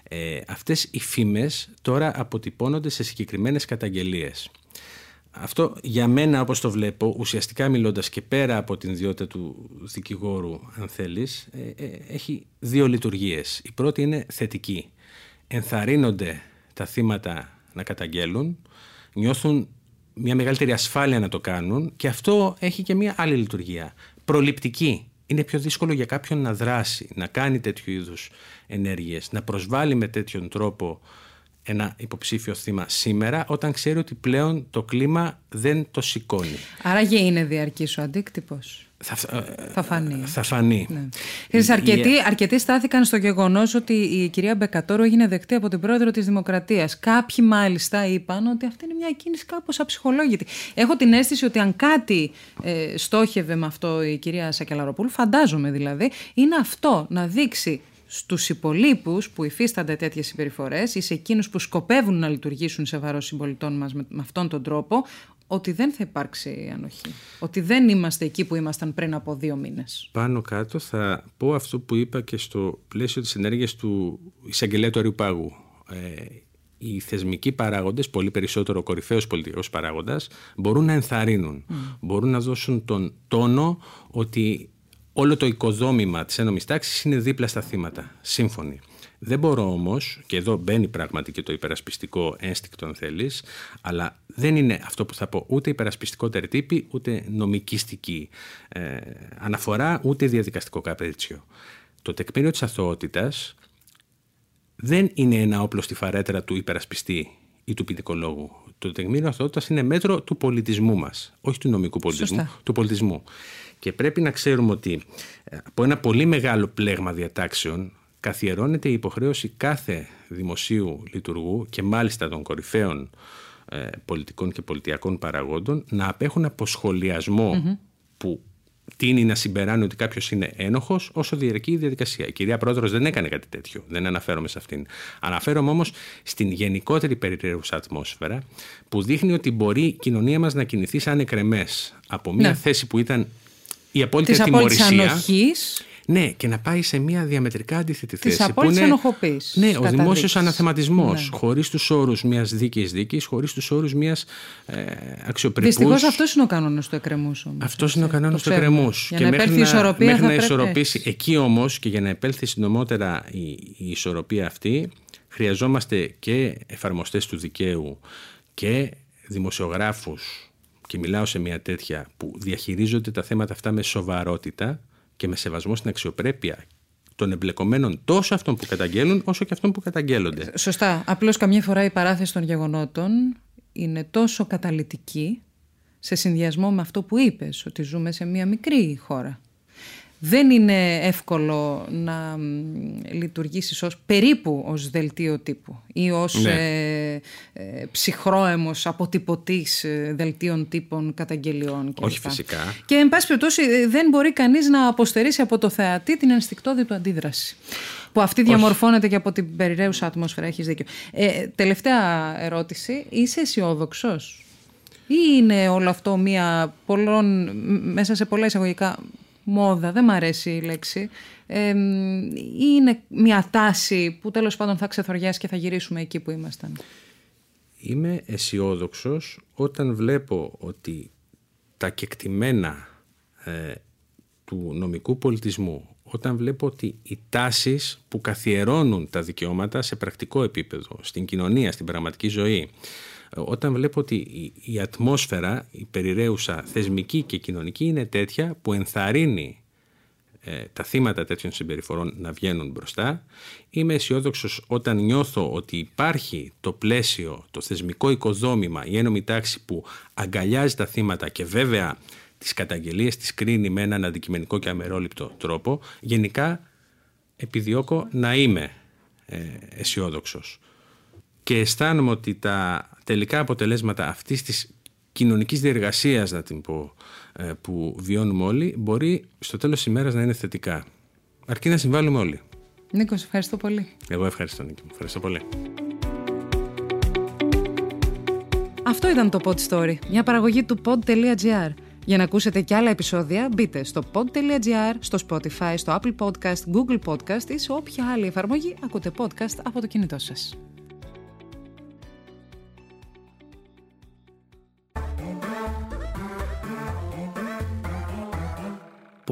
Ε, αυτές οι φήμες τώρα αποτυπώνονται σε συγκεκριμένες καταγγελίες. Αυτό για μένα όπως το βλέπω, ουσιαστικά μιλώντας και πέρα από την ιδιότητα του δικηγόρου αν θέλεις, ε, ε, έχει δύο λειτουργίες. Η πρώτη είναι θετική. Ενθαρρύνονται τα θύματα να καταγγέλουν, νιώθουν μια μεγαλύτερη ασφάλεια να το κάνουν και αυτό έχει και μια άλλη λειτουργία. Προληπτική είναι πιο δύσκολο για κάποιον να δράσει, να κάνει τέτοιου είδους ενέργειες, να προσβάλλει με τέτοιον τρόπο ένα υποψήφιο θύμα σήμερα όταν ξέρει ότι πλέον το κλίμα δεν το σηκώνει. Άρα και είναι διαρκής ο αντίκτυπος. Θα, θα φανεί. Θα φανεί. Ναι. Αρκετοί, αρκετοί στάθηκαν στο γεγονός ότι η κυρία Μπεκατόρο έγινε δεκτή από την πρόεδρο της Δημοκρατίας. Κάποιοι μάλιστα είπαν ότι αυτή είναι μια κίνηση κάπως αψυχολόγητη. Έχω την αίσθηση ότι αν κάτι ε, στόχευε με αυτό η κυρία Σακελαροπούλου, φαντάζομαι δηλαδή, είναι αυτό να δείξει στους υπολείπους που υφίστανται τέτοιες συμπεριφορές ή σε εκείνους που σκοπεύουν να λειτουργήσουν σε βαρός συμπολιτών μας με, με αυτόν τον τρόπο ότι δεν θα υπάρξει ανοχή. Ότι δεν είμαστε εκεί που ήμασταν πριν από δύο μήνες. Πάνω κάτω θα πω αυτό που είπα και στο πλαίσιο της ενέργειας του εισαγγελέα του Αριουπάγου. Ε, οι θεσμικοί παράγοντες, πολύ περισσότερο ο κορυφαίος πολιτικός παράγοντας, μπορούν να ενθαρρύνουν. Μπορούν να δώσουν τον τόνο ότι όλο το οικοδόμημα της ένομης τάξης είναι δίπλα στα θύματα. Σύμφωνοι. Δεν μπορώ όμως, και εδώ μπαίνει πράγματι και το υπερασπιστικό ένστικτο αν θέλεις, αλλά δεν είναι αυτό που θα πω ούτε υπερασπιστικότερη τύπη, ούτε νομικιστική ε, αναφορά, ούτε διαδικαστικό καπρίτσιο. Το τεκμήριο της αθωότητας δεν είναι ένα όπλο στη φαρέτρα του υπερασπιστή ή του ποινικολόγου. Το τεκμήριο αθωότητας είναι μέτρο του πολιτισμού μας, όχι του νομικού πολιτισμού, του πολιτισμού. Και πρέπει να ξέρουμε ότι ε, από ένα πολύ μεγάλο πλέγμα διατάξεων καθιερώνεται η υποχρέωση κάθε δημοσίου λειτουργού και μάλιστα των κορυφαίων ε, πολιτικών και πολιτιακών παραγόντων να απέχουν από που τίνει να συμπεράνει ότι κάποιος είναι ένοχος όσο διαρκεί η διαδικασία. Η κυρία Πρόεδρο δεν έκανε κάτι τέτοιο. Δεν αναφέρομαι σε αυτήν. Αναφέρομαι όμως στην γενικότερη περιραίουσα ατμόσφαιρα που δείχνει ότι μπορεί η κοινωνία μας να κινηθεί σαν εκρεμές από μια ναι. θέση που ήταν η απόλυτη της τιμωρησία. Ναι, και να πάει σε μια διαμετρικά αντίθετη θέση. Τη απόλυτης ενοχοποίησης. Ναι, ο δημόσιος αναθεματισμός. Ναι. Χωρίς τους όρους μιας δίκαιης δίκης, χωρίς τους όρους μιας ε, αξιοπρεπούς. Δυστυχώς αυτός είναι ο κανόνας του εκκρεμούς όμως. Αυτός είναι ο κανόνας του εκκρεμούς. Για και να επέλθει η ισορροπία. Μέχρι να ισορροπήσει. Εκεί όμως και για να επέλθει συντομότερα η, η ισορροπία αυτή, χρειαζόμαστε και εφαρμοστές του δικαίου και δημοσιογράφους και μιλάω σε μια τέτοια που διαχειρίζονται τα θέματα αυτά με σοβαρότητα και με σεβασμό στην αξιοπρέπεια των εμπλεκομένων τόσο αυτών που καταγγέλουν όσο και αυτών που καταγγέλλονται. Σωστά. Απλώς καμιά φορά η παράθεση των γεγονότων είναι τόσο καταλητική σε συνδυασμό με αυτό που είπες, ότι ζούμε σε μια μικρή χώρα. Δεν είναι εύκολο να λειτουργήσεις ως περίπου ως δελτίο τύπου ή ως ναι. ε, ε, ψυχρόαιμος αποτυπωτής ε, δελτίων τύπων καταγγελιών. Και Όχι φυσικά. Και εν πάση περιπτώσει ε, δεν μπορεί κανείς να αποστερήσει από το θεατή την ενστικτόδη του αντίδραση. Που αυτή διαμορφώνεται και από την περιραίουσα ατμόσφαιρα. Έχεις δίκιο. Ε, τελευταία ερώτηση. Είσαι αισιόδοξος. Ή είναι όλο αυτό μία πολλών, μέσα σε πολλά εισαγωγικά μόδα, δεν μ' αρέσει η λέξη, ε, ή είναι μια τάση που τέλος πάντων θα ξεθοριάσει και θα γυρίσουμε εκεί που ήμασταν; Είμαι αισιόδοξος όταν βλέπω ότι τα κεκτημένα ε, του νομικού πολιτισμού, όταν βλέπω ότι οι τάσεις που καθιερώνουν τα δικαιώματα σε πρακτικό επίπεδο, στην κοινωνία, στην πραγματική ζωή, όταν βλέπω ότι η ατμόσφαιρα, η περιραίουσα θεσμική και κοινωνική είναι τέτοια που ενθαρρύνει ε, τα θύματα τέτοιων συμπεριφορών να βγαίνουν μπροστά. Είμαι αισιόδοξος όταν νιώθω ότι υπάρχει το πλαίσιο, το θεσμικό οικοδόμημα, η ένωμη τάξη που αγκαλιάζει τα θύματα και βέβαια τις καταγγελίες τις κρίνει με έναν αντικειμενικό και αμερόληπτο τρόπο. Γενικά επιδιώκω να είμαι ε, αισιόδοξος. Και αισθάνομαι ότι τα τελικά αποτελέσματα αυτής της κοινωνικής διεργασίας, να την πω, ε, που βιώνουμε όλοι, μπορεί στο τέλος της ημέρας να είναι θετικά. Αρκεί να συμβάλλουμε όλοι. Νίκος, ευχαριστώ πολύ. Εγώ ευχαριστώ, Νίκο. Ευχαριστώ πολύ. Αυτό ήταν το Pod Story, μια παραγωγή του pod.gr. Για να ακούσετε και άλλα επεισόδια, μπείτε στο pod.gr, στο Spotify, στο Apple Podcast, Google Podcast ή σε όποια άλλη εφαρμογή ακούτε podcast από το κινητό σας.